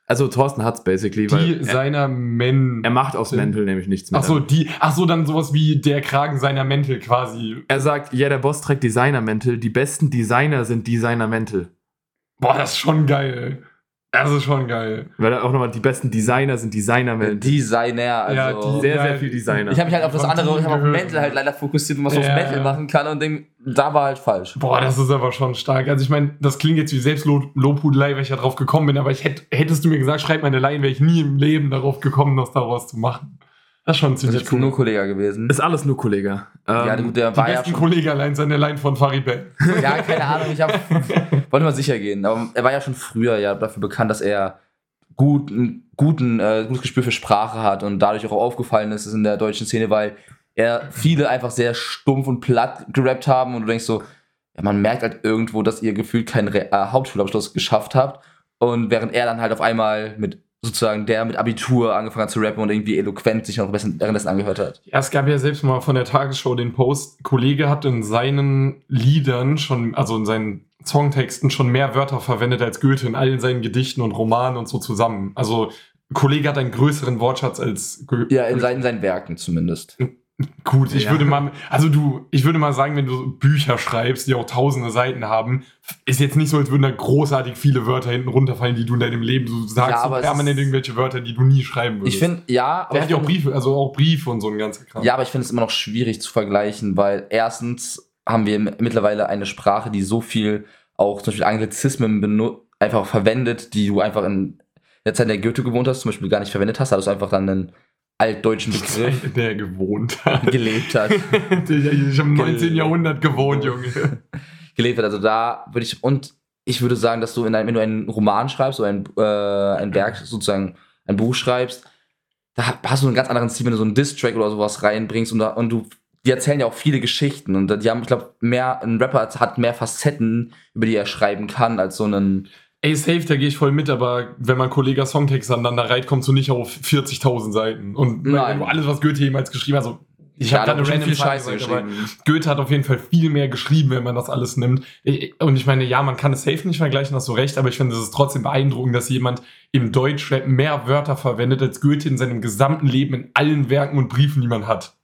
B: Also Thorsten hat's basically, weil er,
A: Designer Men.
B: er macht aus Mäntel nämlich nichts mehr.
A: Ach so, die, ach so, dann sowas wie der Kragen seiner Mäntel quasi.
B: Er sagt, ja, der Boss trägt Designermäntel, die besten Designer sind Designermäntel.
A: Boah, das ist schon geil. Das ist schon geil.
B: Weil auch nochmal, die besten Designer sind Designermäntel.
C: Designer, also.
A: Ja, die-
B: sehr,
A: Ja,
B: sehr viel Designer.
C: ich habe mich halt auf das andere, ich habe auf. Mental halt leider fokussiert, was man
A: Ja,
C: aus Metal
A: ja.
C: machen kann und dem, da war halt falsch.
A: Boah, das ist aber schon stark. Also ich meine, das klingt jetzt wie Selbstlobhudelei, weil ich ja drauf gekommen bin, aber ich hätt, hättest du mir gesagt, schreib meine Line, wäre ich nie im Leben darauf gekommen, das daraus zu machen. Das ist schon
C: Das ist
A: ziemlich cool.
C: nur Kollege gewesen.
B: ist alles nur Kollege.
C: ja,
B: Ähm,
C: der
A: Die
C: war ja
A: besten
C: schon.
A: Kollegen-Lines an der Line von Farid Bang. *laughs*
C: Ja, keine Ahnung, ich hab, *laughs* wollte mal sicher gehen. Aber er war ja schon früher ja dafür bekannt, dass er gut, guten, äh, gutes Gespür für Sprache hat und dadurch auch aufgefallen ist in der deutschen Szene, weil er viele einfach sehr stumpf und platt gerappt haben und du denkst so, ja, man merkt halt irgendwo, dass ihr gefühlt keinen Re äh, Hauptschulabschluss geschafft habt. Und während er dann halt auf einmal mit sozusagen der mit Abitur angefangen hat zu rappen und irgendwie eloquent sich noch währenddessen angehört hat.
A: Ja, es gab ja selbst mal von der Tagesschau den Post, Kollege hat in seinen Liedern schon, also in seinen Songtexten schon mehr Wörter verwendet als Goethe in allen seinen Gedichten und Romanen und so zusammen. Also Kollege hat einen größeren Wortschatz als Goethe.
C: Ja, in seinen, in seinen Werken zumindest.
A: Gut, ich
B: Ja.
A: würde mal, also du, ich würde mal sagen, wenn du Bücher schreibst, die auch tausende Seiten haben, ist jetzt nicht so, als würden da großartig viele Wörter hinten runterfallen, die du in deinem Leben, du sagst
C: Ja,
A: so permanent irgendwelche Wörter, die du nie schreiben würdest.
C: Ich finde, ja,
A: der
C: ich
A: hat ja auch Briefe, also auch Briefe und so ein ganzer Kram.
C: Ja, aber ich finde es immer noch schwierig zu vergleichen, weil erstens haben wir mittlerweile eine Sprache, die so viel auch zum Beispiel Anglizismen einfach verwendet, die du einfach in der Zeit, in der Goethe gewohnt hast, zum Beispiel gar nicht verwendet hast. Da hattest du einfach dann einen altdeutschen Begriff
A: in der er gewohnt hat.
C: gelebt hat. *laughs*
A: ich habe im 19. Jahrhundert gewohnt, Junge. *laughs*
C: gelebt hat. Also da würde ich, und ich würde sagen, dass du, in ein, wenn du einen Roman schreibst oder ein, äh, ein Werk, sozusagen ein Buch schreibst, da hast du einen ganz anderen Stil, wenn du so einen Diss-Track oder sowas reinbringst und, da, und du, die erzählen ja auch viele Geschichten und die haben, ich glaube, mehr, ein Rapper hat mehr Facetten, über die er schreiben kann, als so einen,
A: Ey, safe, da gehe ich voll mit, aber wenn man Kollega Songtext aneinander reiht, kommst du nicht auf 40.000 Seiten. Und
C: Nein.
A: alles, was Goethe jemals geschrieben hat, also ich
C: Ja,
A: habe gerade random
C: viel
A: Scheiße
C: geschrieben.
A: Goethe hat auf jeden Fall viel mehr geschrieben, wenn man das alles nimmt. Und ich meine, ja, man kann es safe nicht vergleichen, hast du recht, aber ich finde, es ist trotzdem beeindruckend, dass jemand im Deutschrap mehr Wörter verwendet als Goethe in seinem gesamten Leben in allen Werken und Briefen, die man hat.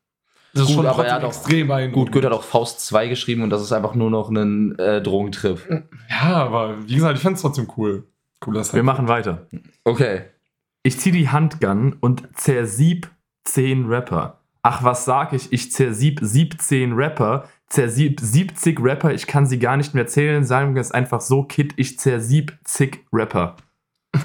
A: Das ist
C: Gut,
A: schon
C: aber er hat auch-
A: extrem beeindruckend.
C: gut, Goethe hat auch Faust 2 geschrieben und das ist einfach nur noch ein äh, Drogentrip.
A: Ja, aber wie gesagt, ich finde es trotzdem cool. Cooler
B: Wir
A: Song.
B: machen weiter.
C: Okay.
B: Ich zieh die Handgun und zersieb 10 Rapper. Ach, was sag ich? Ich zersieb 17 Rapper, zersieb 70 Rapper, ich kann sie gar nicht mehr zählen, sagen wir es einfach so, Kid, ich zersieb zig Rapper. *laughs*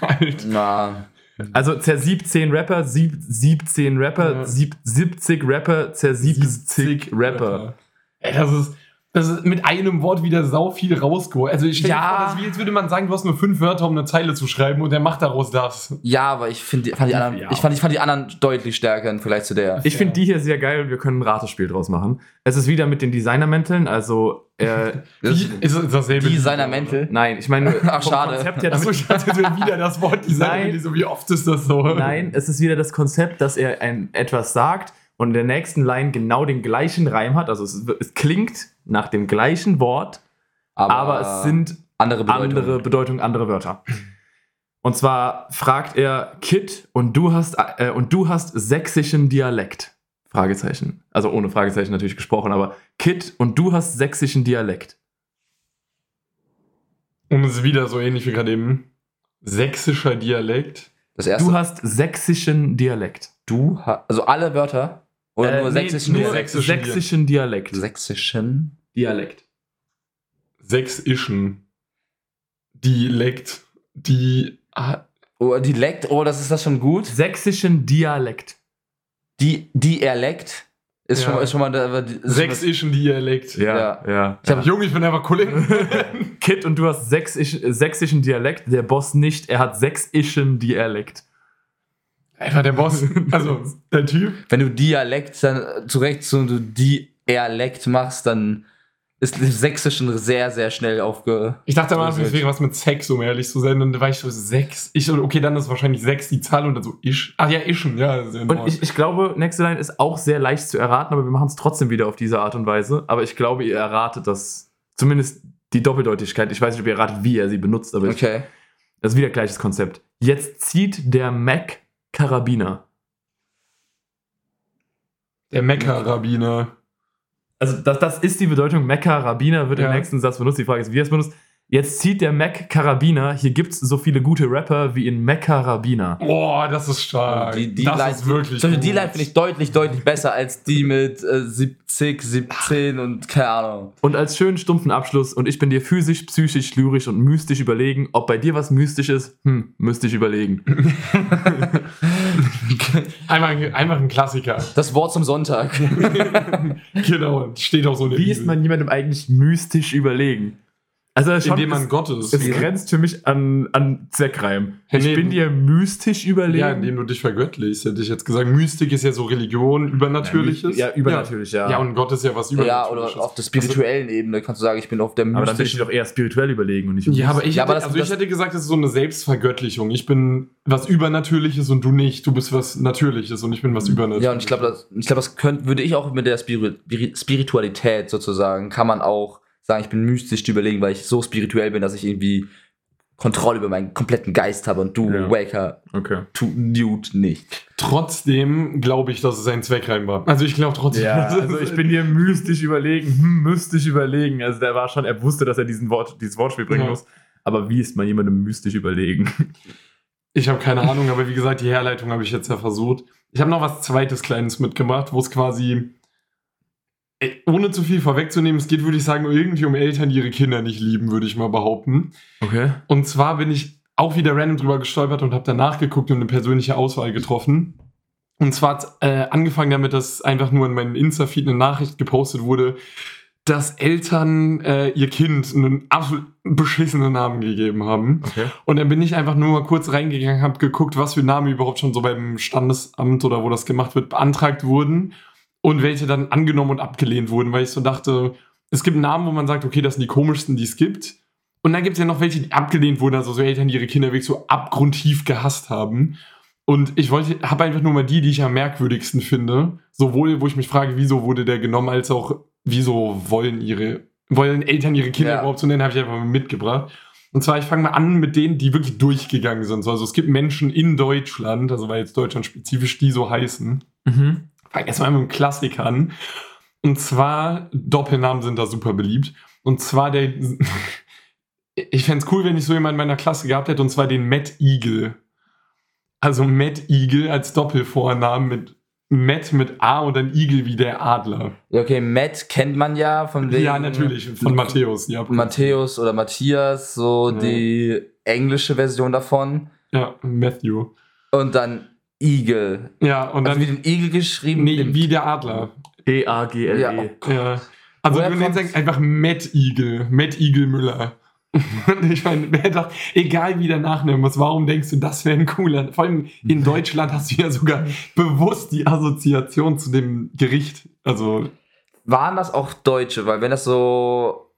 A: Alter.
C: Na,
B: Also zersieb 10 Rapper, sieb, 17 Rapper,
A: Ja.
B: sieb, 70 Rapper, zersieb 70 Rapper.
A: Ey, das ist, das ist mit einem Wort wieder sau viel rausgeholt. Also ich stelle
C: Ja.
A: vor, das ist wie, als würde man sagen, du hast nur fünf Wörter, um eine Zeile zu schreiben und der macht daraus das.
C: ja, aber ich finde, fand die anderen,
B: Ja.
C: ich fand, ich fand die anderen deutlich stärker im Vergleich zu der.
B: Ich finde die hier sehr geil und wir können ein Ratespiel draus machen. Es ist wieder mit den Designermänteln, also äh, *laughs* *laughs*
C: Das-
A: Wie, ist es dasselbe?
C: Designer Mäntel.
B: nein, ich meine *laughs*
C: Ach, schade.
B: Konzept her,
A: Achso,
B: damit,
A: ich jetzt wäre wieder das Wort Designer.
B: Nein.
A: die So, wie oft ist das so?
B: Nein, es ist wieder das Konzept, dass er ein, etwas sagt und in der nächsten Line genau den gleichen Reim hat. Also es, es klingt nach dem gleichen Wort, aber, es sind
C: andere Bedeutungen.
B: andere Bedeutungen, andere Wörter. Und zwar fragt er Kid und du hast äh, und du hast sächsischen Dialekt. Fragezeichen. Also ohne Fragezeichen natürlich gesprochen, aber Kid und du hast sächsischen Dialekt.
A: Und es ist wieder so ähnlich wie gerade eben. Sächsischer Dialekt.
C: Das erste.
B: Du hast sächsischen Dialekt.
C: du ha also alle Wörter oder
B: Äh,
C: nur
B: nee,
C: sächsischen
B: nur
C: Dialekt?
A: sächsischen
B: sächsischen Dialekt.
C: sächsischen.
B: Dialekt.
A: Sächsischen. Dialekt. Die. Ah,
C: Oh, Dialekt, oh, das ist das schon gut.
B: Sächsischen Dialekt.
C: Die Dialekt ist
A: Ja.
C: schon mal ist schon mal da-
A: Sächsischen Dialekt.
C: Ja.
B: ja.
C: Ich hab-
A: Junge, ich bin einfach Kollege. *laughs*
B: Kid und du hast sächsisch, sächsischen Dialekt, der Boss nicht, er hat sächsischen Dialekt.
A: Einfach der Boss. *laughs* Also, der Typ.
C: Wenn du Dialekt dann zurecht so du Dialekt machst, dann ist das Sächsischen sehr, sehr schnell aufge.
A: Ich dachte am Anfang, es wäre was mit Sex, um ehrlich zu sein. Und dann war ich so, sechs. Ich so, okay, dann ist wahrscheinlich sechs die Zahl und dann so, isch. Ach ja, ischen, ja. Sehr
B: Und ich, ich glaube, nächste Line ist auch sehr leicht zu erraten, aber wir machen es trotzdem wieder auf diese Art und Weise. Aber ich glaube, ihr erratet das, zumindest die Doppeldeutigkeit. Ich weiß nicht, ob ihr erratet, wie er sie benutzt, aber ich,
C: Okay.
B: das ist wieder gleiches Konzept. Jetzt zieht der Mac Karabiner.
A: der Mecker-Rabbiner.
B: Also das, das ist die Bedeutung Mac-Karabiner, wird
A: Ja.
B: im nächsten Satz benutzt. Die Frage ist, wie er es benutzt. Jetzt zieht der Mac-Karabiner. Hier gibt es so viele gute Rapper wie in Mac-Karabiner.
A: Boah, das ist stark.
C: Die, die
A: das
C: Line,
A: ist wirklich
C: Zum Beispiel die. Line finde ich deutlich, deutlich besser als die mit äh, 70, 17 und keine Ahnung.
B: Und als schönen stumpfen Abschluss, und ich bin dir physisch, psychisch, lyrisch und mystisch überlegen. Ob bei dir was mystisch ist, hm, müsste ich überlegen. *laughs* *laughs*
A: Einfach, einfach ein Klassiker.
C: Das Wort zum Sonntag. *laughs*
A: genau, steht auch so in der
B: Wie ist man jemandem eigentlich mystisch überlegen? Also das schon,
A: Indem man
B: es,
A: Gott ist.
B: es grenzt für mich an, an Zweckreim. Ich
A: Nee,
B: bin dir mystisch überlegen.
A: Ja, indem du dich vergöttlichst, hätte ich jetzt gesagt. Mystik ist ja so Religion, Übernatürliches.
B: Ja, übernatürlich, ja.
A: Ja, und Gott ist ja was
C: ja,
A: Übernatürliches.
C: oder auf der spirituellen Ebene kannst du sagen, ich bin auf der
B: aber dann bin ich
C: mystischen.
B: doch eher spirituell überlegen und nicht
A: Ja, aber ich,
C: Ja,
A: hätte,
C: aber das-
A: also ich
C: das-
A: hätte gesagt, es ist so eine Selbstvergöttlichung. Ich bin was Übernatürliches und du nicht. Du bist was Natürliches und ich bin was Übernatürliches.
C: Ja, und ich glaube, das, ich glaube, das könnte, würde ich auch mit der Spiri Spiri- Spiritualität sozusagen, kann man auch sagen, ich bin mystisch zu überlegen, weil ich so spirituell bin, dass ich irgendwie Kontrolle über meinen kompletten Geist habe und du,
B: Ja.
C: Waker,
B: Okay.
C: tu, Dude, nicht.
A: Trotzdem glaube ich, dass es ein Zweckreim war. Also ich glaube trotzdem.
B: Ja, also ich bin dir mystisch überlegen, hm, mystisch überlegen. Also der war schon, er wusste, dass er diesen Wort, dieses Wortspiel bringen
A: Ja.
B: muss. Aber wie ist man jemandem mystisch überlegen?
A: Ich habe keine Ahnung, aber wie gesagt, die Herleitung habe ich jetzt ja versucht. Ich habe noch was zweites Kleines mitgemacht, wo es quasi, ohne zu viel vorwegzunehmen, es geht, würde ich sagen, irgendwie um Eltern, die ihre Kinder nicht lieben, würde ich mal behaupten.
B: Okay.
A: Und zwar bin ich auch wieder random drüber gestolpert und habe danach geguckt und eine persönliche Auswahl getroffen. Und zwar hat äh, angefangen damit, dass einfach nur in meinen Insta-Feed eine Nachricht gepostet wurde, dass Eltern äh, ihr Kind einen absolut beschissenen Namen gegeben haben.
B: Okay.
A: Und dann bin ich einfach nur mal kurz reingegangen, habe geguckt, was für Namen überhaupt schon so beim Standesamt oder wo das gemacht wird, beantragt wurden und welche dann angenommen und abgelehnt wurden, weil ich so dachte, es gibt Namen, wo man sagt, okay, das sind die komischsten, die es gibt. Und dann gibt es ja noch welche, die abgelehnt wurden, also so Eltern, die ihre Kinder wirklich so abgrundtief gehasst haben. Und ich wollte, habe einfach nur mal die, die ich am merkwürdigsten finde. Sowohl, wo ich mich frage, wieso wurde der genommen, als auch, wieso wollen ihre, wollen Eltern ihre Kinder
C: Ja.
A: überhaupt so nennen, habe ich einfach mal mitgebracht. Und zwar, ich fange mal an mit denen, die wirklich durchgegangen sind. So, Also es gibt Menschen in Deutschland, also weil jetzt Deutschland spezifisch die so heißen.
B: Mhm.
A: Fangen erstmal mit einem Klassiker an. Und zwar, Doppelnamen sind da super beliebt. Und zwar der, *laughs* ich fände es cool, wenn ich so jemanden in meiner Klasse gehabt hätte, und zwar den Matt Eagle. Also Matt Eagle als Doppelvornamen mit Matt mit A und dann Eagle wie der Adler.
C: Ja, okay, Matt kennt man ja von wegen
A: Ja, natürlich, von Matthäus. Ja,
C: Matthäus oder Matthias, so
A: Ja.
C: die englische Version davon.
A: ja, Matthew.
C: Und dann Eagle.
A: Ja, und
C: Also
A: dann
C: wie den Eagle geschrieben.
A: nee, wie der Adler.
B: E-A-G-L-E.
C: Ja, oh
A: Ja. Also
C: Woher
A: du nennst
C: kommt's?
A: einfach Matt Eagle, Matt Eagle Müller. Und *laughs* ich meine, wer dachte, egal wie der Nachname ist, warum denkst du, das wäre ein cooler? Vor allem in *laughs* Deutschland hast du ja sogar bewusst die Assoziation zu dem Gericht. Also,
C: Waren das auch Deutsche? Weil wenn das so,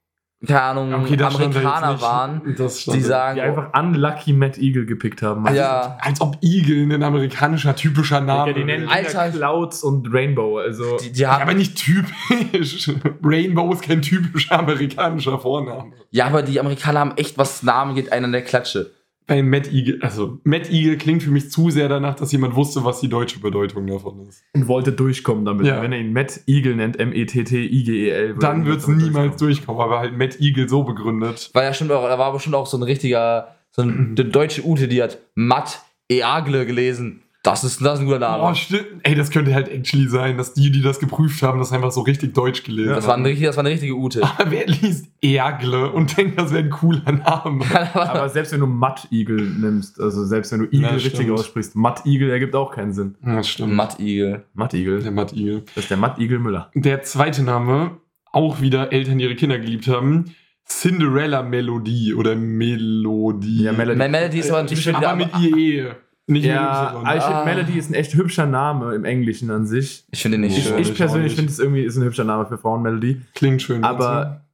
C: keine Ahnung,
A: okay,
C: Amerikaner
A: nicht.
C: waren, die sagen,
B: Die einfach Unlucky Matt Eagle gepickt haben.
A: also,
C: ja.
A: als ob Eagle ein amerikanischer typischer Name
B: Ja, die nennen
A: ist.
C: Alter.
B: Clouds und Rainbow. Also
C: die, die
A: Ja,
C: haben,
A: aber nicht typisch. *laughs* Rainbow ist kein typischer amerikanischer Vorname.
C: ja, aber die Amerikaner haben echt was Namen geht einer in der Klatsche.
A: Bei Matt Eagle, also Matt Eagle klingt für mich zu sehr danach, dass jemand wusste, was die deutsche Bedeutung davon ist.
B: und wollte durchkommen damit.
A: Ja.
B: Wenn er ihn Matt Eagle nennt, M-E-T-T-I-G-E-L.
A: Dann wird es niemals durchkommen, aber halt Matt Eagle so begründet.
C: Weil ja stimmt auch, da war bestimmt auch so ein richtiger, so ein, eine *clears throat* deutsche Ute, die hat Matt Eagle gelesen. Das ist, das ist ein guter Name.
A: Oh, stimmt. Ey, das könnte halt actually sein, dass die, die das geprüft haben, das einfach so richtig deutsch gelesen
C: das, war
A: haben.
C: ein, richtig- das war eine richtige Ute. *laughs*
A: Aber wer liest Ergle und denkt, das wäre ein cooler Name? *laughs*
B: Aber selbst wenn du Matt Eagle nimmst, also selbst wenn du Eagle
A: Ja,
B: richtig
A: stimmt.
B: aussprichst, Matt Eagle ergibt auch keinen Sinn.
A: Ja, das stimmt.
C: Matt Eagle.
B: Matt Eagle.
A: Der Matt Eagle.
B: Das ist der Matt Eagle Müller.
A: Der zweite Name, auch wieder Eltern, die ihre Kinder geliebt haben. Cinderella Melodie oder Melodie.
B: Ja, Melody.
C: Mel- Melody ist aber natürlich schon
A: aber mit IE. Nicht
B: Ja, aber ich
C: Ah.
B: Melody ist ein echt hübscher Name im Englischen an sich.
C: Ich finde den nicht
B: Ich,
C: schön.
B: ich persönlich finde es irgendwie ist ein hübscher Name für Frauen Melody.
A: Klingt schön.
B: Aber,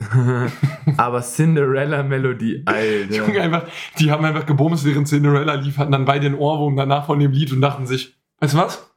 B: *laughs* aber Cinderella Melody,
A: Junge,
B: Alter.
A: einfach, die haben einfach gebumst, während Cinderella lief, hatten dann beide den Ohrwurm danach von dem Lied und dachten sich, weißt du was?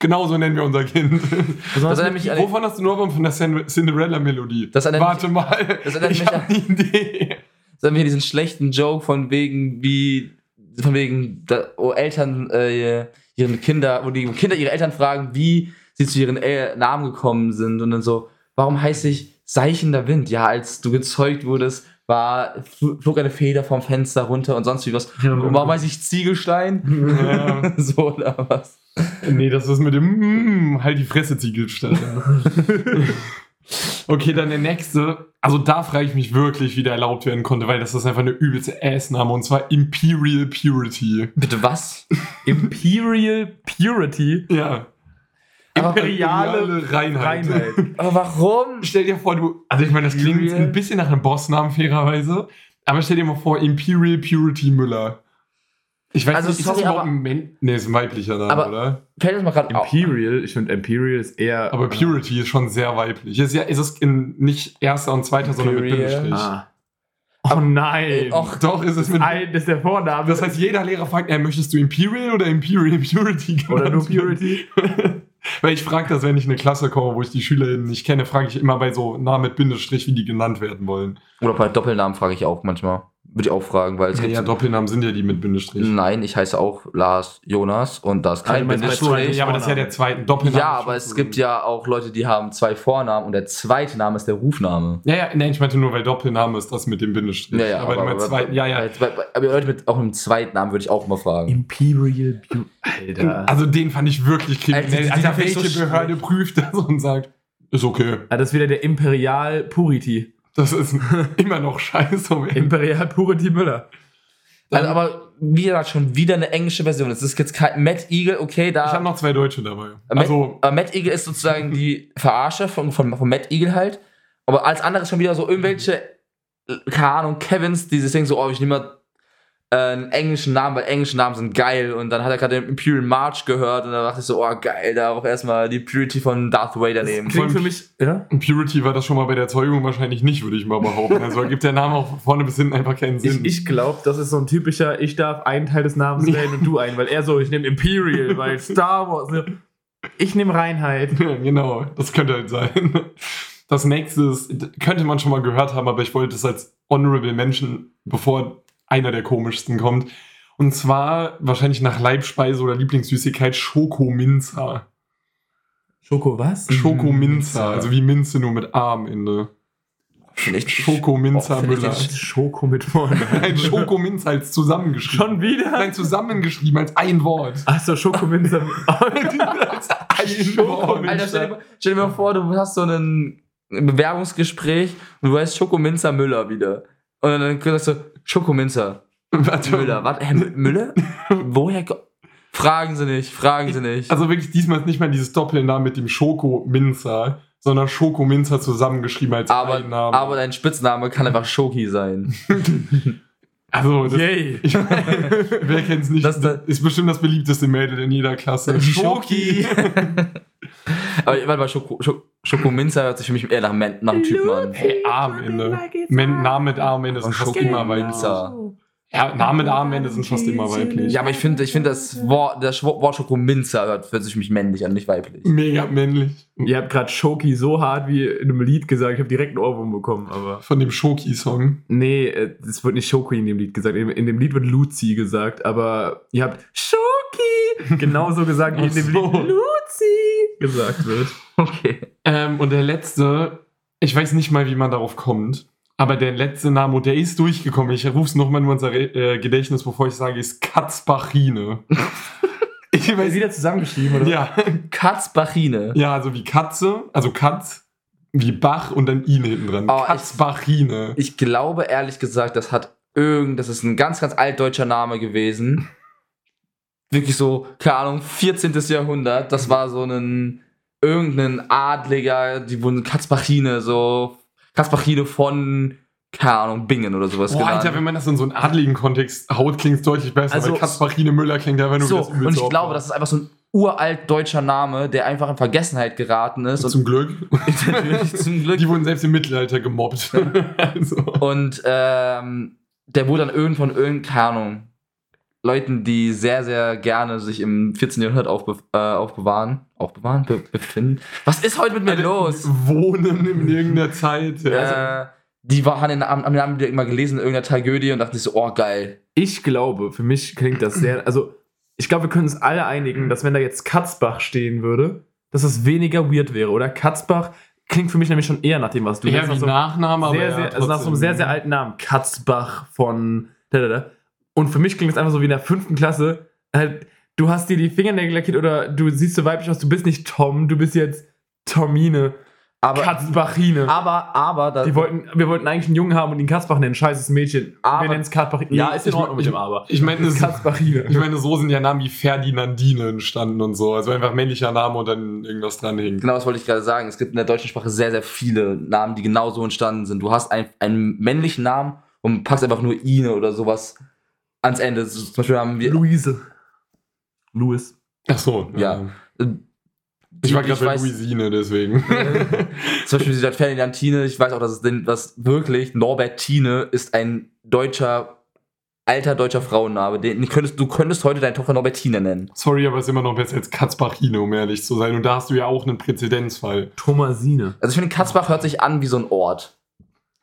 A: Genau so nennen wir unser Kind. *laughs*
C: Das erinnert mich
A: Wovon hast du nur von der Cin- Cinderella-Melodie?
C: Das erinnert
A: Warte mal,
C: das erinnert
A: ich
C: mich
A: habe eine Idee.
C: das erinnert mich an diesen schlechten Joke von wegen, wie, von wegen, da, wo Eltern äh, ihren Kinder, wo die Kinder ihre Eltern fragen, wie sie zu ihren äh, Namen gekommen sind und dann so, warum heiße ich Seichender Wind? Ja, als du gezeugt wurdest, war, fl- flog eine Feder vom Fenster runter und sonst wie was. Und warum heiße ich Ziegelstein?
A: Ja. *laughs*
C: so oder was?
A: Nee, das ist mit dem mm, halt die Fresse Ziegelstein. *laughs* okay, dann der nächste. Also da frage ich mich wirklich, wie der erlaubt werden konnte, weil das ist einfach eine übelste Ass-Name und zwar Imperial Purity.
C: Bitte was?
B: Imperial Purity.
A: Ja.
C: Aber-
A: Imperiale Reinheit.
B: Reinheit. *laughs*
C: Aber warum?
A: Stell dir vor, du. Also ich meine, das klingt
C: Imperial?
A: ein bisschen nach einem Bossnamen fairerweise. Aber stell dir mal vor, Imperial Purity Müller. Ich weiß
C: Also,
A: nicht, ist
C: sorry,
A: das überhaupt
C: aber-
A: ein Men Nee, ist ein weiblicher Name,
C: Aber-
A: oder?
C: Fällt das mal gerade auf?
B: Imperial, ich finde Imperial ist eher.
A: Aber Purity ist schon sehr weiblich. Ist ja, ist es in nicht erster und zweiter, sondern mit
C: Imperial.
A: Bindestrich.
B: Ah. Oh nein.
C: Och,
A: Doch, ist es mit.
B: Ein, das ist der Vorname.
A: Das heißt, jeder Lehrer fragt, äh, möchtest du Imperial oder Imperial Purity
B: Oder nur? Purity. *laughs*
A: Weil ich frage das, wenn ich in eine Klasse komme, wo ich die SchülerInnen nicht kenne, frage ich immer bei so Namen mit Bindestrich, wie die genannt werden wollen.
C: Oder bei Doppelnamen frage ich auch manchmal. Würde ich auch fragen, weil es
A: Ja,
C: gibt.
A: ja, Doppelnamen sind ja die mit Bindestrich.
C: Nein, ich heiße auch Lars Jonas und das ist
B: Ah,
C: kein
B: bei
C: Bindestrich.
B: zwei-
A: ja, aber das ist ja der zweite Doppelname.
C: Ja, aber es gibt ja auch Leute, die haben zwei Vornamen und der zweite Name ist der Rufname.
A: Ja, ja, nein, ich meinte nur, weil Doppelname ist das mit dem Bindestrich.
C: Ja, ja,
A: aber, aber, zweiten, ja, ja.
C: Aber Leute mit auch einem zweiten Namen würde ich auch immer fragen.
B: Imperial Purity. Alter.
A: Also den fand ich wirklich kriminell.
C: Finde ich
A: welche
C: so
A: Behörde prüft das und sagt, ist okay.
B: Ah, das ist wieder der Imperial Purity.
A: Das ist *laughs* immer noch scheiße. man.
B: Imperial Purity Müller.
C: Also, aber wie gesagt, schon wieder eine englische Version. Es ist jetzt kein Matt Eagle, okay, da.
A: ich habe noch zwei Deutsche dabei.
C: Matt,
A: Also,
C: aber Matt Eagle ist sozusagen die Verarsche von, von, von Matt Eagle halt. Aber als anderes schon wieder so irgendwelche, äh, keine Ahnung, Kevins, die sich denken so, oh, ich nehme mal äh, einen englischen Namen, weil englische Namen sind geil. Und dann hat er gerade den Imperial March gehört und dann dachte ich so, oh geil, darauf erstmal die Purity von Darth Vader nehmen.
B: Klingt für mich, ja?
A: Purity war das schon mal bei der Zeugung wahrscheinlich nicht, würde ich mal behaupten. Also ergibt der Name auch vorne bis hinten einfach keinen Sinn.
B: Ich, ich glaube, das ist so ein typischer, ich darf einen Teil des Namens wählen und du einen, weil er so, ich nehme Imperial, weil Star Wars. ne? Ich nehme Reinheit.
A: Ja, genau, das könnte halt sein. Das nächste ist, könnte man schon mal gehört haben, aber ich wollte es als Honorable Mention, bevor einer der komischsten kommt. Und zwar wahrscheinlich nach Leibspeise oder Lieblingssüßigkeit Schokominzer.
B: Schoko was?
A: Schokominzer, also wie Minze nur mit A am Ende.
C: Oh, finde ich
A: Müller.
B: Schoko mit vorne. *laughs*
A: Ein Schokominzer als zusammengeschrieben.
B: Schon wieder?
A: Nein, zusammengeschrieben als ein Wort.
B: Achso, Schokominzer. *laughs* *laughs*
A: als ein Wort.
C: Alter, stell dir, mal- stell dir mal vor, du hast so ein Bewerbungsgespräch und du heißt Schokominzer Müller wieder. Und dann sagst du, Schokominzer. Müller. Was? M- Müller? *laughs* Woher? Fragen Sie nicht, fragen Sie nicht.
A: Also wirklich diesmal ist nicht mal dieses Doppelnamen mit dem Schokominzer, sondern Schokominzer zusammengeschrieben als
C: aber,
A: ein Name.
C: aber dein Spitzname kann einfach Schoki sein. *laughs*
A: also das,
B: Yay. *laughs*
A: ich, wer kennt's nicht?
C: Das-
A: Das, ist bestimmt das beliebteste Mädel in jeder Klasse.
C: Schoki. Aber warte mal, Schoko, Schoko, Schokominzer hört sich für mich eher nach, nach einem Typen an.
A: Hey, A am Ende. Men, Name mit A am Ende sind fast immer weiblich. Ja, Name mit A am Ende sind fast immer weiblich.
C: Ja, aber ich finde, ich finde das Wort, das Wort Schokominzer hört, hört sich für mich männlich an, nicht weiblich.
A: Mega männlich.
B: Ihr habt gerade Schoki so hart wie in einem Lied gesagt, ich habe direkt einen Ohrwurm bekommen, aber.
A: Von dem Schoki-Song.
B: Nee, äh, es wird nicht Schoki in dem Lied gesagt. In, in dem Lied wird Luzi gesagt, aber ihr habt Schoki genauso gesagt, wie in dem
A: so.
B: Lied Luzi gesagt wird.
C: Okay.
A: Ähm, und der letzte, ich weiß nicht mal, wie man darauf kommt, aber der letzte Name, und der ist durchgekommen. Ich rufe es nochmal nur unser äh, Gedächtnis, bevor ich sage, ist Katzbachine. *laughs* ich weiß
B: wieder zusammengeschrieben, oder?
A: Ja,
C: Katzbachine.
A: ja, also wie Katze, also Katz, wie Bach und dann Ine hinten dran.
C: Oh, ich-
A: Katzbachine.
C: Ich glaube ehrlich gesagt, das hat irgend, das ist ein ganz, ganz altdeutscher Name gewesen. Wirklich so, keine Ahnung, 14. Jahrhundert. Das war so ein, irgendein Adliger, die wurden Katzbachine, so, Katzbachine von, keine Ahnung, Bingen oder sowas
A: Boah. Alter, wenn man das in so einen adligen Kontext haut, klingt es deutlich besser,
B: Also-
A: weil Katzbachine Müller klingt einfach nur
C: so,
A: das
C: und ich glaube,
A: Opfer.
C: das ist einfach so ein uralt deutscher Name, der einfach in Vergessenheit geraten ist.
A: Zum Glück. *laughs*
C: und zum Glück
A: Die wurden selbst im Mittelalter gemobbt. also. *laughs*
C: Und ähm, der wurde dann irgendwann, irgend, keine Ahnung, Leuten, die sehr, sehr gerne sich im 14. Jahrhundert aufbe äh, aufbewahren, aufbewahren, be befinden. Was ist heute mit mir los?
A: Wohnen in irgendeiner Zeit. Ja. Also,
C: Äh, die war, haben den Namen, haben den Namen immer gelesen in irgendeiner Tragödie und dachten sich so, oh geil.
B: Ich glaube, für mich klingt das sehr. Also, ich glaube, wir können uns alle einigen, dass wenn da jetzt Katzbach stehen würde, dass das weniger weird wäre, oder? Katzbach klingt für mich nämlich schon eher nach dem, was du
A: ja,
B: jetzt
A: wie
B: nach so,
A: Nachname, aber
B: sehr,
A: ja,
B: sehr, also nach so einem sehr, sehr alten Namen. Katzbach von. Da, da, da. Und für mich klingt es einfach so wie in der fünften Klasse. Halt, du hast dir die Fingernägel lackiert oder du siehst so weiblich aus, du bist nicht Tom, du bist jetzt Tomine.
C: Aber,
B: Katzbachine.
C: aber, aber, da,
B: Die wollten, wir wollten eigentlich einen Jungen haben und ihn Katzbach nennen. Scheißes Mädchen.
C: Aber-
B: wir nennen es Katzbachine. Ja, ist in
A: ich-
B: Ordnung mit dem Aber.
A: Ich meine,
B: Das Katzbachine.
A: ich meine, so sind ja Namen wie Ferdinandine entstanden und so. Also einfach männlicher Name und dann irgendwas dranhängen.
C: genau das wollte ich gerade sagen. Es gibt in der deutschen Sprache sehr, sehr viele Namen, die genau so entstanden sind. Du hast ein, einen männlichen Namen und packst einfach nur Ine oder sowas ans Ende. So, Zum Beispiel haben wir.
B: Luise. Louis.
A: Ach so.
C: Ja. äh,
A: Ich war gerade bei Louisine, deswegen. *laughs*
C: Zum Beispiel dieser Ferdinandine, ich weiß auch, dass es denn, was wirklich, Norbertine ist ein deutscher, alter deutscher Frauenname. Den könntest, du könntest heute deine Tochter Norbertine nennen.
A: Sorry, aber es ist immer noch besser als Katzbachine, um ehrlich zu sein. Und da hast du ja auch einen Präzedenzfall.
B: Thomasine.
C: Also ich finde, Katzbach hört sich an wie so ein Ort.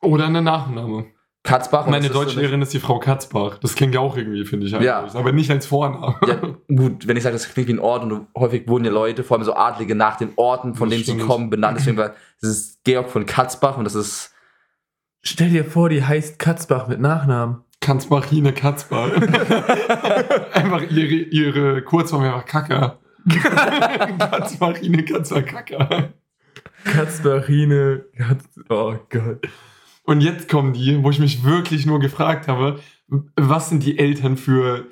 A: Oder eine Nachname.
C: Katzbach.
A: Meine
C: so
A: Deutschlehrerin ist die Frau Katzbach. Das klingt ja auch irgendwie, finde ich.
C: Ja.
A: Aber nicht als Vorname.
C: Ja, gut, wenn ich sage, das klingt wie ein Ort und häufig wurden ja Leute, vor allem so Adlige, nach den Orten, von
A: Das
C: denen sie kommen, benannt. Deswegen war das ist Georg von Katzbach und das ist
B: Stell dir vor, die heißt Katzbach mit Nachnamen.
A: Katzbachine Katzbach. *laughs* einfach ihre, ihre Kurzform einfach Kacker. *laughs* Katzbachine Katzbach Kacker.
B: Katzbachine. Katz oh Gott.
A: Und jetzt kommen die, wo ich mich wirklich nur gefragt habe, was sind die Eltern für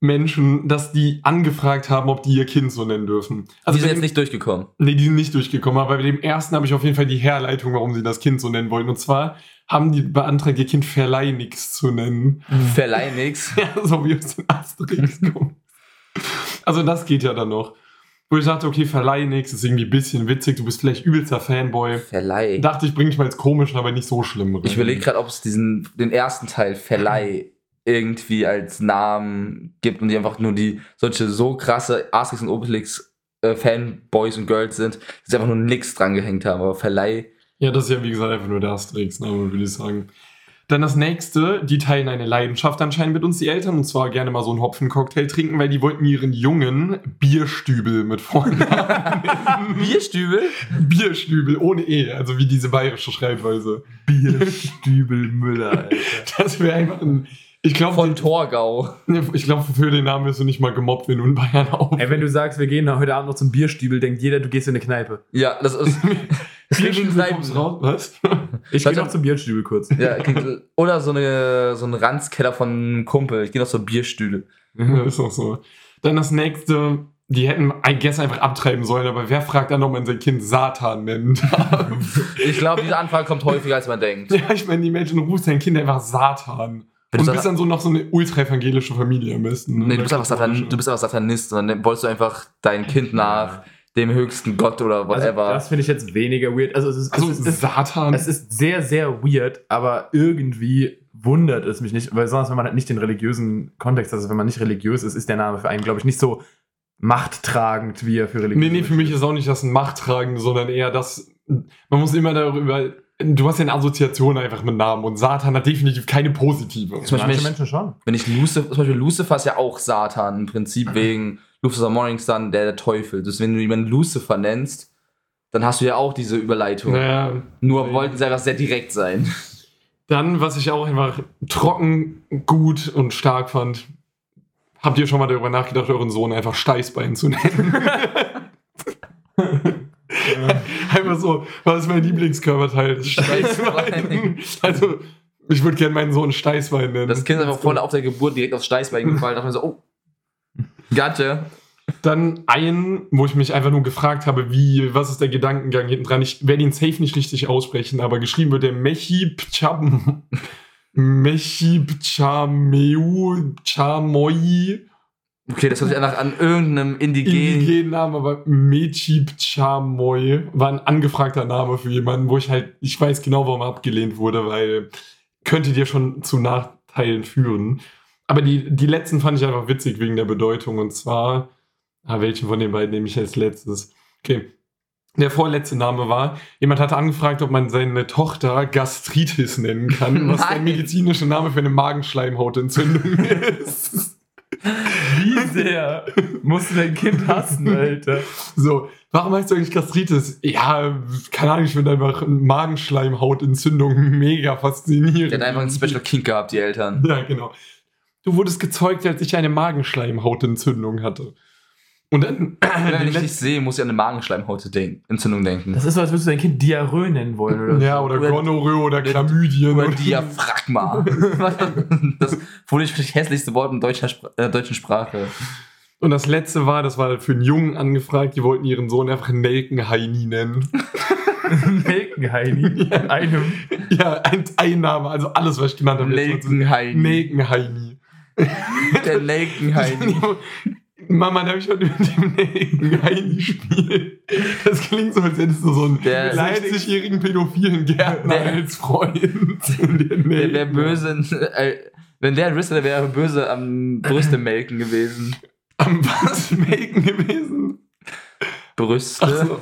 A: Menschen, dass die angefragt haben, ob die ihr Kind so nennen dürfen.
C: Also die sind
A: bei
C: jetzt
A: dem-
C: nicht durchgekommen.
A: Nee, die sind nicht durchgekommen, aber bei dem ersten habe ich auf jeden Fall die Herleitung, warum sie das Kind so nennen wollen. Und zwar haben die beantragt, ihr Kind Verleih zu nennen. *laughs*
C: Verleih nix.
A: Ja, so wie aus den Asterix *laughs* kommt. Also das geht ja dann noch. Wo ich dachte, okay, Verleih ist irgendwie ein bisschen witzig, du bist vielleicht übelster Fanboy.
C: Verleih.
A: Dachte ich, bringe ich mal als komischen, aber nicht so schlimm. rein.
C: Ich überlege gerade, ob es diesen, den ersten Teil Verleih *laughs* irgendwie als Namen gibt und die einfach nur die solche so krasse Asterix und Obelix äh, Fanboys und Girls sind, die einfach nur nix dran gehängt haben. Aber Verleih,
A: Ja, das ist ja wie gesagt einfach nur der Asterix-Name, würde ich sagen. Dann das nächste, die teilen eine Leidenschaft anscheinend mit uns, die Eltern, und zwar gerne mal so einen Hopfencocktail trinken, weil die wollten ihren Jungen Bierstübel mit Vornamen. *laughs*
C: Bierstübel?
A: Bierstübel, ohne E, also wie diese bayerische Schreibweise.
B: Bierstübel Müller, Alter.
A: Das wäre einfach ein. Ich glaube,
C: Von Torgau.
A: ich glaube, für den Namen wirst du nicht mal gemobbt, wenn du in Bayern auf.
B: Ey, wenn du sagst, wir gehen heute Abend noch zum Bierstübel, denkt jeder, du gehst in eine Kneipe.
C: Ja, das ist. *laughs*
A: Kommst raus. Was? *laughs*
B: Ich gehe noch zum Bierstübel kurz.
C: Ja, oder so, eine, so ein Ranzkeller von einem Kumpel. Ich gehe noch zur Bierstühle.
A: Ja, ist auch so. Dann das nächste, die hätten I guess einfach abtreiben sollen, aber wer fragt dann, ob man sein Kind Satan nennt?
C: Ich glaube, diese Anfrage kommt häufiger, als man denkt. *laughs*
A: ja, ich meine, die Menschen rufen sein Kind einfach Satan.
C: Wenn
A: Und
C: du
A: bist dann so noch so eine ultra-evangelische Familie am besten. ne?
C: Nee, du bist, einfach Satan, du bist einfach Satanist und dann wolltest du einfach dein Kind nach dem höchsten Gott oder
B: Also,
C: whatever.
B: das finde ich jetzt weniger weird. Also, es ist,
A: Also
B: es, ist,
A: Satan.
B: es ist sehr, sehr weird, aber irgendwie wundert es mich nicht, weil besonders wenn man halt nicht den religiösen Kontext hat, also wenn man nicht religiös ist, ist der Name für einen, glaube ich, nicht so machttragend, wie er für religiös
A: Nee, nee, für mich ist auch nicht das ein Machttragende, sondern eher das, man muss immer darüber, du hast ja eine Assoziation einfach mit Namen und Satan hat definitiv keine positive.
C: Zum Beispiel,
B: Manche
C: wenn ich-
B: Menschen schon.
C: Wenn ich Lucifer, zum Beispiel Lucifer ist ja auch Satan im Prinzip wegen Lucifer Morningstar, der der Teufel. Das wenn du jemanden Lucifer nennst, dann hast du ja auch diese Überleitung.
A: Naja,
C: Nur
A: Nee.
C: wollten sie einfach sehr direkt sein.
A: dann, was ich auch einfach trocken, gut und stark fand, habt ihr schon mal darüber nachgedacht, euren Sohn einfach Steißbein zu nennen? *laughs* einfach so, was ist mein Lieblingskörperteil? Das *laughs* Steißbein. *laughs* also, ich würde gerne meinen Sohn Steißbein nennen.
C: Das Kind ist einfach voll auf der Geburt direkt aufs Steißbein *laughs* gefallen. Da dachte mir so, oh, gotcha.
A: Dann ein, wo ich mich einfach nur gefragt habe, wie, was ist der Gedankengang hinten dran? Ich werde ihn safe nicht richtig aussprechen, aber geschrieben wird der Mechi Pcham. Mechi Pchameu Chamoi.
C: Okay, das hört sich einfach an irgendeinem indigenen.
A: Indigenen Namen, aber Mechi Pchamoi war ein angefragter Name für jemanden, wo ich halt, ich weiß genau, warum er abgelehnt wurde, weil könnte dir schon zu Nachteilen führen. Aber die, die letzten fand ich einfach witzig wegen der Bedeutung. Und zwar, ah, welchen von den beiden nehme ich als letztes? Okay. Der vorletzte Name war, jemand hatte angefragt, ob man seine Tochter Gastritis nennen kann, was der *laughs*
C: Nein.
A: medizinische Name für eine Magenschleimhautentzündung *laughs* ist.
B: Sehr musst du dein Kind hassen, Alter?
A: So, warum heißt du eigentlich Gastritis? Ja, keine Ahnung, ich finde einfach Magenschleimhautentzündung mega faszinierend.
C: Der hat einfach einen Special Kink gehabt, die Eltern.
A: Ja, genau. Du wurdest gezeugt, als ich eine Magenschleimhautentzündung hatte. Und dann, *clears throat*
C: Wenn ich dich sehe, muss ich an eine Magenschleimhautentzündung denken.
B: Das ist so, als würdest du dein Kind Diarrhoe nennen wollen, oder? *laughs*
A: ja,
B: so.
A: oder
C: Oder-
A: Gonorrhoe oder Chlamydien.
C: Über
A: oder-
C: Diaphragma. *laughs* das wurde ich das hässlichste Wort in deutscher, Spr äh, deutschen Sprache.
A: Und das letzte war, das war für einen Jungen angefragt, die wollten ihren Sohn einfach Nelkenheini nennen. *laughs*
B: Nelkenheini. In einem.
A: ja, ein, ein Name, also alles, was ich genannt habe.
C: Nelkenheini.
A: Nelkenheini.
C: Der Nelkenheini.
A: Mama, darf ich heute mit dem Nelkenheini spielen? Das klingt so, als hättest du so einen
C: Der-
A: 60-jährigen pädophilen Gärtner
C: Der-
A: als Freund.
C: Der wäre böse. Äh, wenn der Riss wäre, wäre böse am Brüste melken gewesen.
A: Am was melken gewesen?
C: Brüste.
A: Ach so,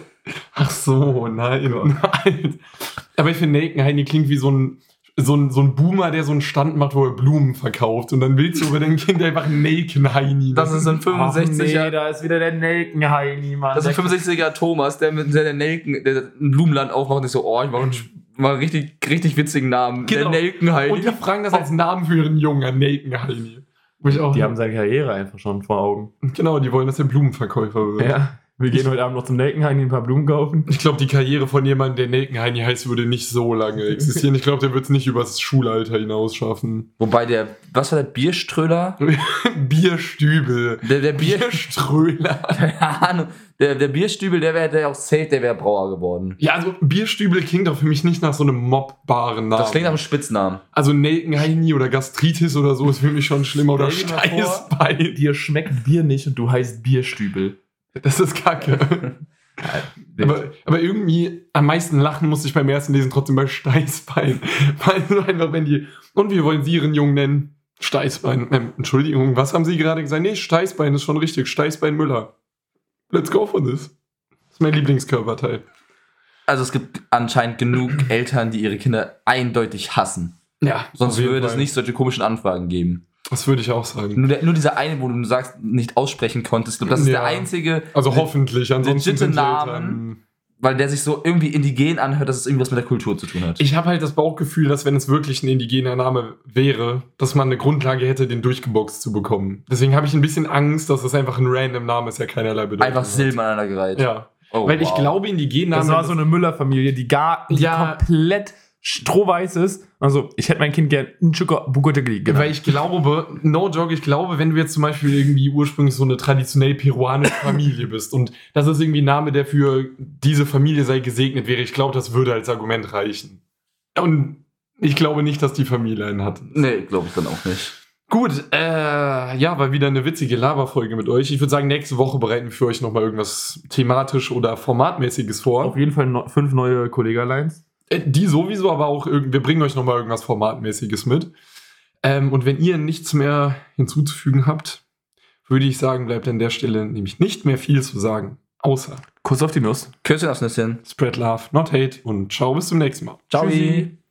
A: Ach so nein. nein. Aber ich finde, Nelkenheini klingt wie so ein, so, ein, so ein Boomer, der so einen Stand macht, wo er Blumen verkauft. Und dann willst du über dein Kind einfach Nelkenheini.
C: Das ist ein
B: Ach
C: 65er.
B: nee, da ist wieder der Nelkenheini, Mann.
C: Das ist ein 65er Thomas, der mit der, der Nelken, der ein Blumenland aufmacht und ist so, oh, ich mache einen, mal richtig, richtig witzigen Namen.
A: Genau.
C: Der Nelkenheini.
A: Und die fragen das als Namen für ihren Jungen, ich auch,
B: Die haben seine Karriere einfach schon vor Augen.
A: genau, die wollen, dass er Blumenverkäufer wird.
B: Ja. Wir gehen heute Abend noch zum Nelkenhain, ein paar Blumen kaufen.
A: Ich glaube, die Karriere von jemandem, der Nelkenheini heißt, würde nicht so lange *laughs* existieren. Ich glaube, der wird es nicht übers Schulalter hinaus schaffen.
C: Wobei der, was war der Bierströler? *laughs*
A: Bierstübel.
C: Der, der Bier,
A: Bierströler. *laughs*
C: keine Ahnung. Der, der Bierstübel, der wäre der auch safe, der wäre Brauer geworden.
A: Ja, also Bierstübel klingt doch für mich nicht nach so einem mobbaren Namen.
C: Das klingt nach einem Spitznamen.
A: also Nelkenheini oder Gastritis oder so ist für mich schon schlimmer. Oder Steißbein.
B: Dir schmeckt Bier nicht und du heißt Bierstübel.
A: Das ist kacke. *laughs* Aber, aber irgendwie am meisten lachen musste ich beim ersten Lesen trotzdem bei Steißbein. *laughs* Weil so einfach, wenn die. Und wie wollen Sie Ihren Jungen nennen? Steißbein. Ähm, Entschuldigung, was haben Sie gerade gesagt? Nee, Steißbein ist schon richtig. Steißbein Müller. Let's go for this. Das ist mein Lieblingskörperteil.
C: Also es gibt anscheinend genug Eltern, die ihre Kinder eindeutig hassen.
A: Ja,
C: Sonst würde es nicht solche komischen Anfragen geben.
A: Das würde ich auch sagen.
C: Nur, der, nur dieser eine, wo du sagst, nicht aussprechen konntest. Ich glaube, das ist
A: Ja.
C: der einzige,
A: Also hoffentlich. Ansonsten sind die
C: Namen.
A: Eltern-
C: weil der sich so irgendwie indigen anhört, dass es irgendwas mit der Kultur zu tun hat.
A: Ich habe halt das Bauchgefühl, dass wenn es wirklich ein indigener Name wäre, dass man eine Grundlage hätte, den durchgeboxt zu bekommen. Deswegen habe ich ein bisschen Angst, dass das einfach ein random Name ist, der keinerlei Bedeutung
C: Einfach
A: hat.
C: Silben aneinandergereiht.
A: Ja.
C: Oh,
A: Weil ich
C: wow.
A: glaube, indigenen
B: Das
A: Namen.
B: war so eine Müller-Familie, die gar die
A: Ja.
B: komplett strohweiß ist. Also, ich hätte mein Kind gern Nchuka Bugotegli genannt.
A: Weil ich glaube, no joke, ich glaube, wenn du jetzt zum Beispiel irgendwie ursprünglich so eine traditionell peruanische *laughs* Familie bist und das ist irgendwie ein Name, der für diese Familie sei gesegnet wäre, ich glaube, das würde als Argument reichen. Und ich glaube nicht, dass die Familie einen hat.
C: Nee, glaube ich dann auch nicht.
A: Gut, äh, ja, war wieder eine witzige Laberfolge mit euch. Ich würde sagen, nächste Woche bereiten wir für euch nochmal irgendwas thematisch oder formatmäßiges vor.
B: Auf jeden Fall no fünf neue Kollegerlines.
A: Äh, Die sowieso, aber auch irgend, wir bringen euch nochmal irgendwas Formatmäßiges mit. Ähm, und wenn ihr nichts mehr hinzuzufügen habt, würde ich sagen, bleibt an der Stelle nämlich nicht mehr viel zu sagen. Außer
B: Kuss auf die Nuss.
C: Küsschen aufs Nüsschen.
A: Spread Love, not Hate und ciao, bis zum nächsten Mal.
C: Ciao.
B: Tschüssi.